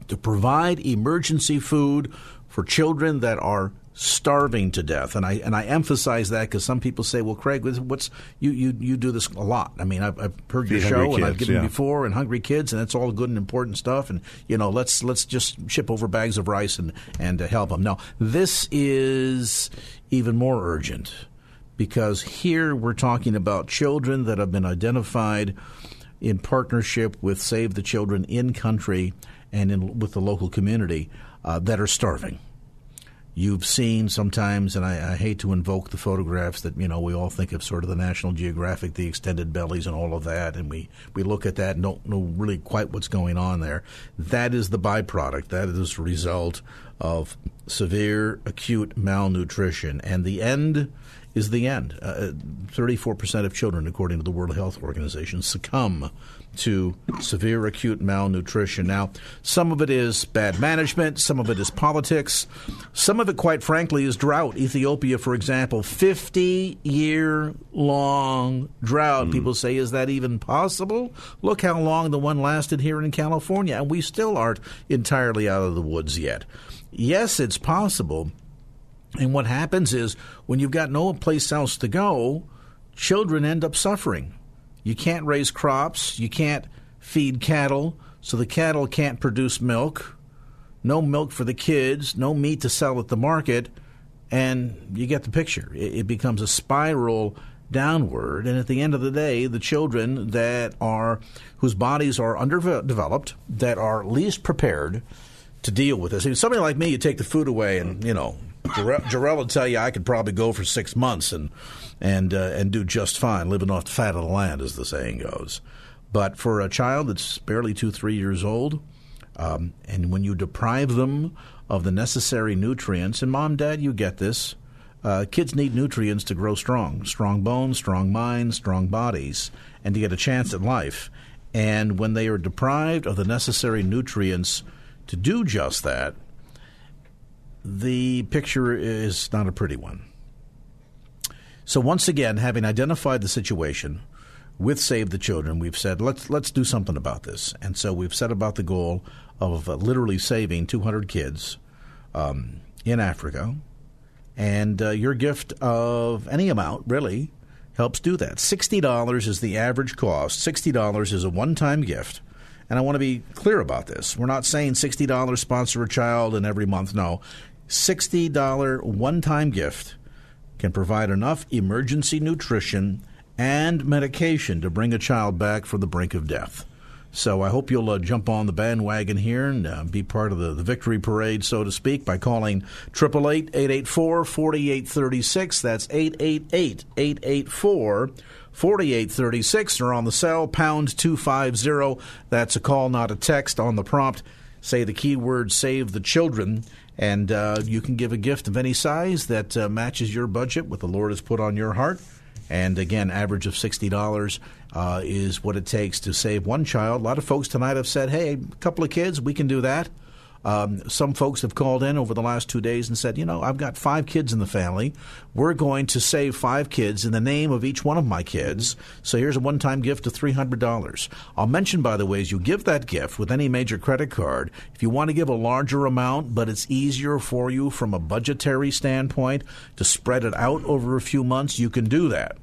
[SPEAKER 2] to provide emergency food for children that are starving to death. And I and I emphasize that because some people say, "Well, Craig, what's you you you do this a lot." I mean, I've, I've heard your show kids, and I've given yeah. before, and hungry kids, and that's all good and important stuff. And you know, let's let's just ship over bags of rice and and uh, help them. Now, this is even more urgent because here we're talking about children that have been identified in partnership with Save the Children in country and in, with the local community uh, that are starving. You've seen sometimes, and I, I, hate to invoke the photographs that you know we all think of, sort of the National Geographic, the extended bellies, and all of that, and we, we look at that and don't know really quite what's going on there. That is the byproduct. That is the result of severe acute malnutrition, and the end is the end. Uh, 34% of children, according to the World Health Organization, succumb to severe acute malnutrition. Now, some of it is bad management, some of it is politics, some of it, quite frankly, is drought. Ethiopia, for example, 50 year long drought. Mm. People say, is that even possible? Look how long the one lasted here in California, and we still aren't entirely out of the woods yet. Yes, it's possible. And what happens is when you've got no place else to go, children end up suffering. You can't raise crops, you can't feed cattle, so the cattle can't produce milk. No milk for the kids, no meat to sell at the market, and you get the picture. It, becomes a spiral downward. And at the end of the day the children that are whose bodies are underdeveloped that are least prepared to deal with this. If somebody like me you take the food away and you know Jarrell will tell you I could probably go for six months and and uh, and do just fine, living off the fat of the land, as the saying goes. But for a child that's barely two, three years old, um, and when you deprive them of the necessary nutrients, and mom, dad, you get this. Uh, kids need nutrients to grow strong, strong bones, strong minds, strong bodies, and to get a chance at life. And when they are deprived of the necessary nutrients to do just that, the picture is not a pretty one. So once again, having identified the situation with Save the Children, we've said let's let's do something about this, and so we've set about the goal of uh, literally saving 200 kids um, in Africa, and uh, your gift of any amount really helps do that. Sixty dollars is the average cost. Sixty dollars is a one-time gift. And I want to be clear about this. We're not saying $60 sponsor a child and every month. No. $60 one time gift can provide enough emergency nutrition and medication to bring a child back from the brink of death. So I hope you'll uh, jump on the bandwagon here and uh, be part of the, the victory parade, so to speak, by calling 888-884-4836. That's 888-884-4836 or on the cell, pound 250. That's a call, not a text. On the prompt, say the keyword save the children and uh, you can give a gift of any size that uh, matches your budget, what the Lord has put on your heart. And again, average of $60 uh, is what it takes to save one child. A lot of folks tonight have said, hey, a couple of kids, we can do that. Um, some folks have called in over the last two days and said, you know, I've got five kids in the family. We're going to save five kids in the name of each one of my kids. So here's a one time gift of $300. I'll mention, by the way, as you give that gift with any major credit card, if you want to give a larger amount, but it's easier for you from a budgetary standpoint to spread it out over a few months, you can do that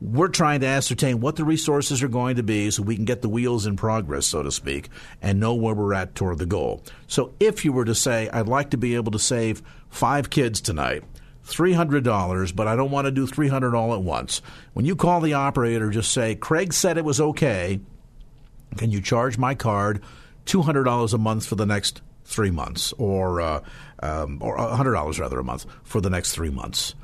[SPEAKER 2] we're trying to ascertain what the resources are going to be so we can get the wheels in progress, so to speak, and know where we're at toward the goal. So if you were to say, I'd like to be able to save five kids tonight, $300, but I don't want to do 300 all at once. When you call the operator, just say, Craig said it was okay. Can you charge my card $200 a month for the next three months, or uh, um, or $100 rather a month for the next three months?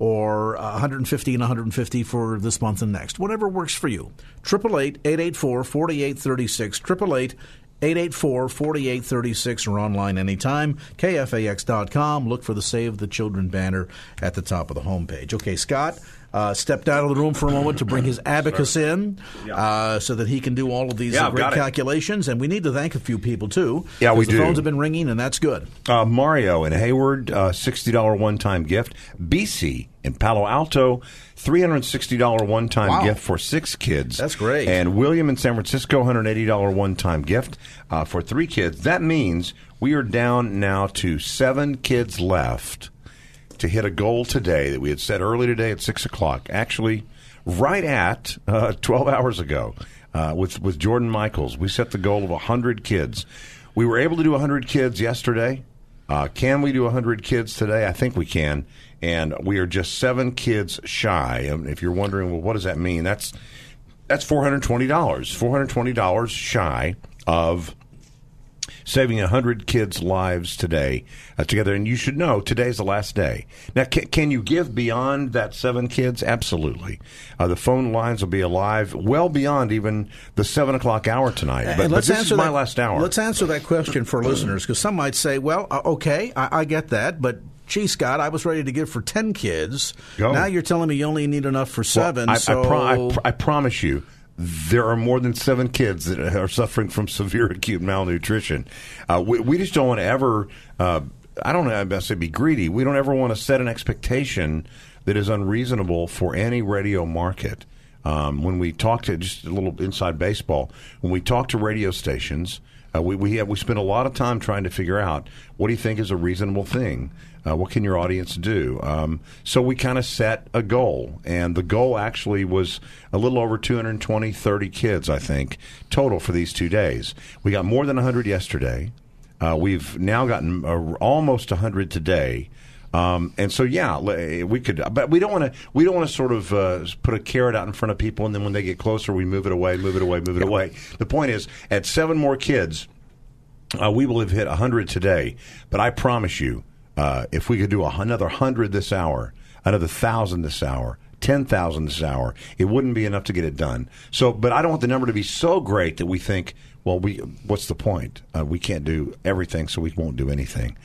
[SPEAKER 2] Or uh, 150 and 150 for this month and next. Whatever works for you. 888-884-4836. 888-884-4836 or online anytime. KFAX.com. Look for the Save the Children banner at the top of the homepage. Okay, Scott uh, stepped out of the room for a moment to bring his abacus in uh, so that he can do all of these yeah, uh, great calculations. And we need to thank a few people, too.
[SPEAKER 3] Yeah, we
[SPEAKER 2] the
[SPEAKER 3] do.
[SPEAKER 2] The phones have been ringing, and that's good.
[SPEAKER 3] Uh, Mario in Hayward, uh, $60 one time gift. BC in Palo Alto, $360 one time wow. gift for six kids.
[SPEAKER 2] That's great.
[SPEAKER 3] And William in San Francisco, $180 one time gift uh, for three kids. That means we are down now to seven kids left to hit a goal today that we had set early today at six o'clock. Actually, right at uh, twelve hours ago, uh, with with Jordan Michaels, we set the goal of hundred kids. We were able to do hundred kids yesterday. Uh, can we do hundred kids today? I think we can, and we are just seven kids shy. And if you're wondering, well, what does that mean? That's that's four hundred twenty dollars. Four hundred twenty dollars shy of saving 100 kids' lives today uh, together. And you should know today's the last day. Now, can, can you give beyond that seven kids? Absolutely. Uh, the phone lines will be alive well beyond even the 7 o'clock hour tonight. But, but this is my
[SPEAKER 2] that,
[SPEAKER 3] last hour.
[SPEAKER 2] Let's answer that question for listeners because some might say, well, uh, okay, I, I get that, but gee, Scott, I was ready to give for 10 kids.
[SPEAKER 3] Go.
[SPEAKER 2] Now you're telling me you only need enough for seven.
[SPEAKER 3] Well, I,
[SPEAKER 2] so
[SPEAKER 3] I, pro- I, pr- I promise you, there are more than seven kids that are suffering from severe acute malnutrition. Uh, we, we just don't want to ever. Uh, I don't know. I say be greedy. We don't ever want to set an expectation that is unreasonable for any radio market. Um, when we talk to just a little inside baseball, when we talk to radio stations, uh, we we, have, we spend a lot of time trying to figure out what do you think is a reasonable thing. Uh, what can your audience do? Um, so we kind of set a goal, and the goal actually was a little over 220, 30 kids, I think, total for these two days. We got more than 100 yesterday. Uh, we've now gotten uh, almost 100 today. Um, and so, yeah, we could, but we don't want to. We don't want to sort of uh, put a carrot out in front of people, and then when they get closer, we move it away, move it away, move it away. The point is, at seven more kids, uh, we will have hit hundred today. But I promise you, uh, if we could do another hundred this hour, another thousand this hour, ten thousand this hour, it wouldn't be enough to get it done. So, but I don't want the number to be so great that we think, well, we what's the point? Uh, we can't do everything, so we won't do anything.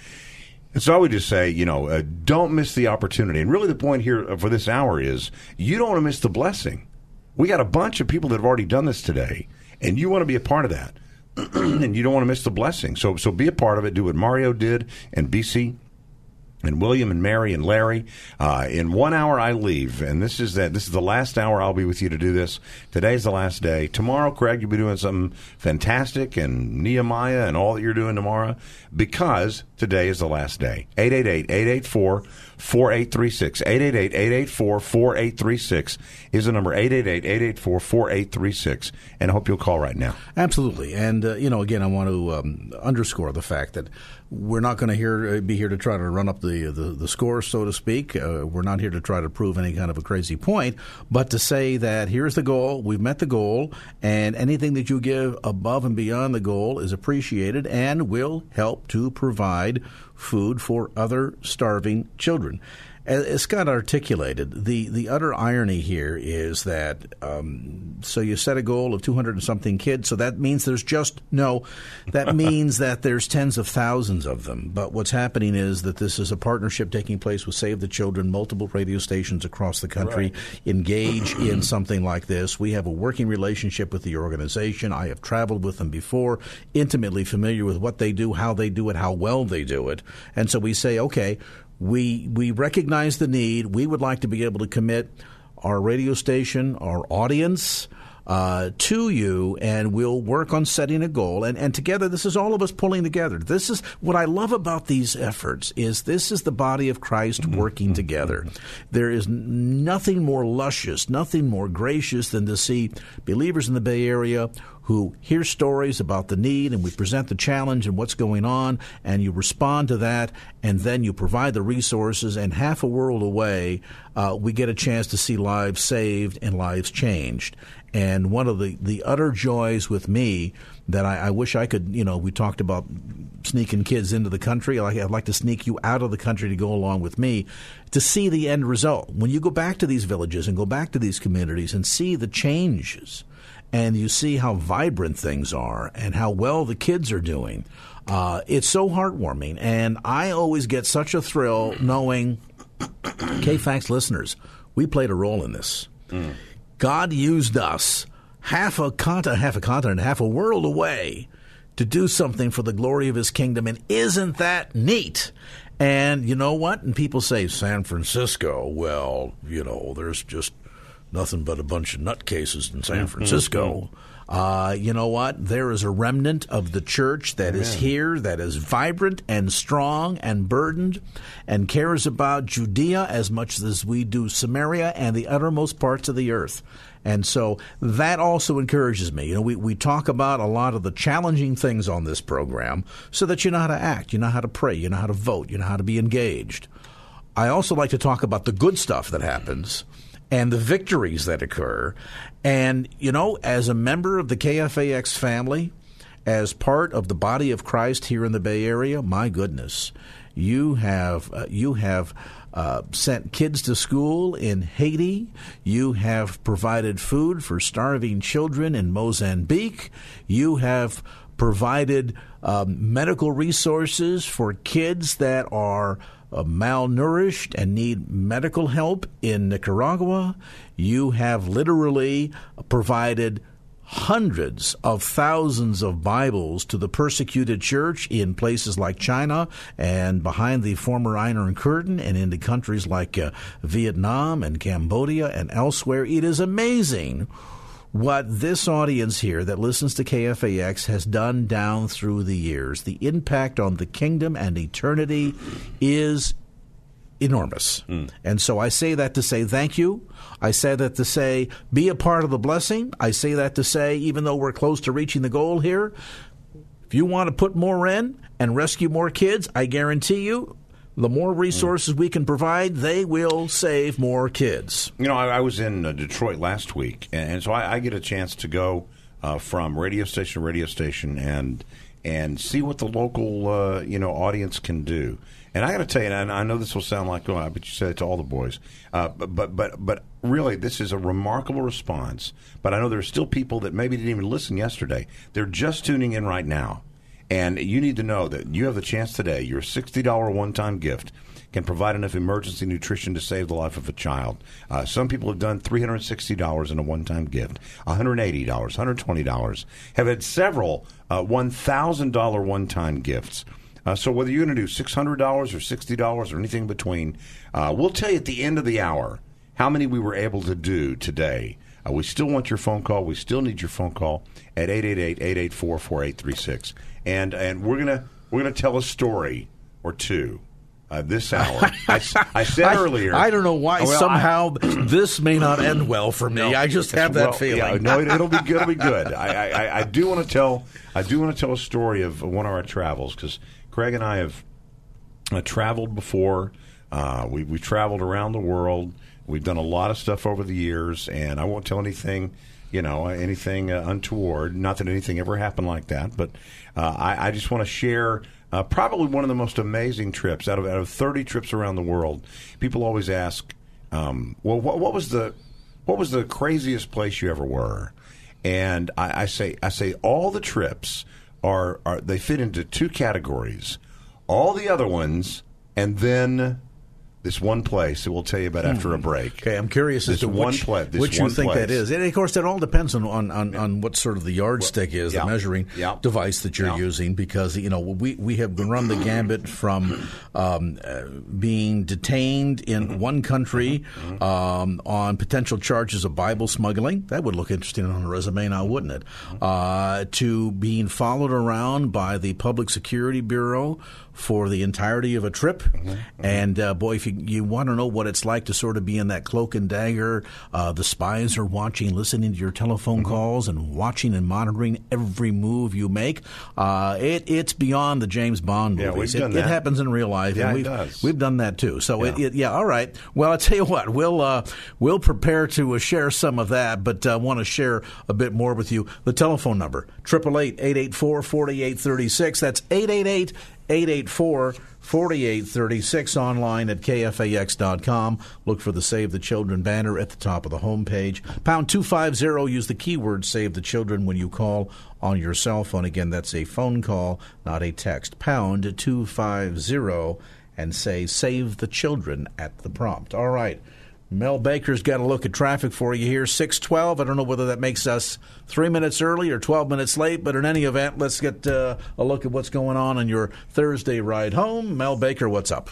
[SPEAKER 3] And so I would just say, you know, uh, don't miss the opportunity. And really, the point here for this hour is you don't want to miss the blessing. We got a bunch of people that have already done this today, and you want to be a part of that. *clears throat* and you don't want to miss the blessing. So, so be a part of it. Do what Mario did and BC and William and Mary and Larry. Uh, in one hour, I leave, and this is that. This is the last hour I'll be with you to do this. Today's the last day. Tomorrow, Craig, you'll be doing something fantastic, and Nehemiah and all that you're doing tomorrow, because today is the last day. 888-884 4836. 888 884 4836 is the number 888 884 4836. And I hope you'll call right now.
[SPEAKER 2] Absolutely. And, uh, you know, again, I want to um, underscore the fact that we're not going to uh, be here to try to run up the the, the score, so to speak. Uh, we're not here to try to prove any kind of a crazy point, but to say that here's the goal, we've met the goal, and anything that you give above and beyond the goal is appreciated and will help to provide food for other starving children. As Scott articulated, the, the utter irony here is that um, so you set a goal of 200 and something kids, so that means there's just no, that *laughs* means that there's tens of thousands of them. But what's happening is that this is a partnership taking place with Save the Children, multiple radio stations across the country right. engage *clears throat* in something like this. We have a working relationship with the organization. I have traveled with them before, intimately familiar with what they do, how they do it, how well they do it. And so we say, okay, we we recognize the need. We would like to be able to commit our radio station, our audience, uh, to you, and we'll work on setting a goal. And, and together, this is all of us pulling together. This is what I love about these efforts is this is the body of Christ mm-hmm. working mm-hmm. together. There is nothing more luscious, nothing more gracious than to see believers in the Bay Area who hear stories about the need and we present the challenge and what's going on and you respond to that and then you provide the resources and half a world away uh, we get a chance to see lives saved and lives changed and one of the, the utter joys with me that I, I, wish I could, you know, we talked about sneaking kids into the country. like I'd like to sneak you out of the country to go along with me to see the end result. When you go back to these villages and go back to these communities and see the changes and you see how vibrant things are and how well the kids are doing, uh, it's so heartwarming. And I always get such a thrill knowing, KFAX listeners, we played a role in this. Mm. God used us half a continent, half a continent, half a world away to do something for the glory of his kingdom. And isn't that neat? And you know what? And people say San Francisco, well, you know, there's just nothing but a bunch of nutcases in San mm-hmm. Francisco. Mm-hmm. Uh, you know what? There is a remnant of the church that Amen. is here, that is vibrant and strong and burdened and cares about Judea as much as we do Samaria and the uttermost parts of the earth. And so that also encourages me. You know, we, we talk about a lot of the challenging things on this program so that you know how to act, you know how to pray, you know how to vote, you know how to be engaged. I also like to talk about the good stuff that happens and the victories that occur. And, you know, as a member of the KFAX family, as part of the body of Christ here in the Bay Area, my goodness, you have uh, you have uh, sent kids to school in Haiti. You have provided food for starving children in Mozambique. You have provided um, medical resources for kids that are malnourished and need medical help in Nicaragua. You have literally provided hundreds of thousands of Bibles to the persecuted church in places like China and behind the former Iron Curtain and into countries like uh, Vietnam and Cambodia and elsewhere. It is amazing what this audience here that listens to KFAX has done down through the years. The impact on the kingdom and eternity is enormous. Mm. And so I say that to say thank you. I say that to say be a part of the blessing. I say that to say even though we're close to reaching the goal here, if you want to put more in and rescue more kids, I guarantee you the more resources we can provide, they will save more kids.
[SPEAKER 3] You know, I, I was in uh, Detroit last week, and, and so I, I, get a chance to go uh, from radio station to radio station and and see what the local uh, you know audience can do. And I got to tell you, and I know this will sound like, oh, but you said it to all the boys, uh, but but but really, this is a remarkable response. But I know there are still people that maybe didn't even listen yesterday. They're just tuning in right now. And you need to know that you have the chance today. Your $60 one time gift can provide enough emergency nutrition to save the life of a child. Uh, some people have done $360 in a one time gift, $180, $120, have had several uh, $1,000 one time gifts. Uh, so whether you're going to do $600 or $60 or anything between, uh, we'll tell you at the end of the hour how many we were able to do today. Uh, we still want your phone call. We still need your phone call at 888-884-4836 and and we're gonna we're gonna tell a story or two. Uh, this hour. *laughs* I, I said
[SPEAKER 2] I,
[SPEAKER 3] earlier.
[SPEAKER 2] I don't know why well, somehow I, this may not end well for me. No, I just have that
[SPEAKER 3] well,
[SPEAKER 2] feeling.
[SPEAKER 3] Yeah, no, it, will be good. It'll be good. *laughs* I, I, I do want to tell. I do want to tell a story of one of our travels because Craig and I have uh, traveled before. Uh, we we traveled around the world. We've done a lot of stuff over the years, and I won't tell anything you know, anything uh, untoward. Not that anything ever happened like that, but uh, I, I, just want to share. Uh, probably one of the most amazing trips out of out of thirty trips around the world. People always ask, um, "Well, what, what, was the what was the craziest place you ever were?" And I, I say, I say, all the trips are, are they fit into two categories. All the other ones, and then this one place that we'll tell you about after a hmm. break.
[SPEAKER 2] Okay, I'm curious this as to one which, pla- which you think place. that is. And of course, that all depends on on, on, on what sort of the yardstick is, yeah. the measuring yeah. device that you're using, because you know we we have run the gambit from um, uh, being detained in mm-hmm. one country mm-hmm. um, on potential charges of Bible smuggling. That would look interesting on a resume now, wouldn't it? Mm-hmm. Uh, to being followed around by the Public Security Bureau for the entirety of a trip. Mm-hmm, mm-hmm. And uh, boy, if you, you want to know what it's like to sort of be in that cloak and dagger, uh, the spies are watching, listening to your telephone mm-hmm. calls, and watching and monitoring every move you make. Uh, it, it's beyond the James Bond movies.
[SPEAKER 3] Yeah, we've done
[SPEAKER 2] it, it happens in real life.
[SPEAKER 3] Yeah,
[SPEAKER 2] and we've,
[SPEAKER 3] it does.
[SPEAKER 2] We've done that too. So yeah. It, it, yeah, all right. Well, I tell you what, we'll uh, we'll prepare to uh, share some of that, but I uh, want to share a bit more with you. The telephone number: triple eight eight eight four forty eight thirty six. That's eight eight eight 884 4836 online at kfax.com. Look for the Save the Children banner at the top of the homepage. Pound 250, use the keyword Save the Children when you call on your cell phone. Again, that's a phone call, not a text. Pound 250 and say Save the Children at the prompt. All right. Mel Baker's got a look at traffic for you here. 612. I don't know whether that makes us three minutes early or 12 minutes late, but in any event, let's get uh, a look at what's going on on your Thursday ride home. Mel Baker, what's up?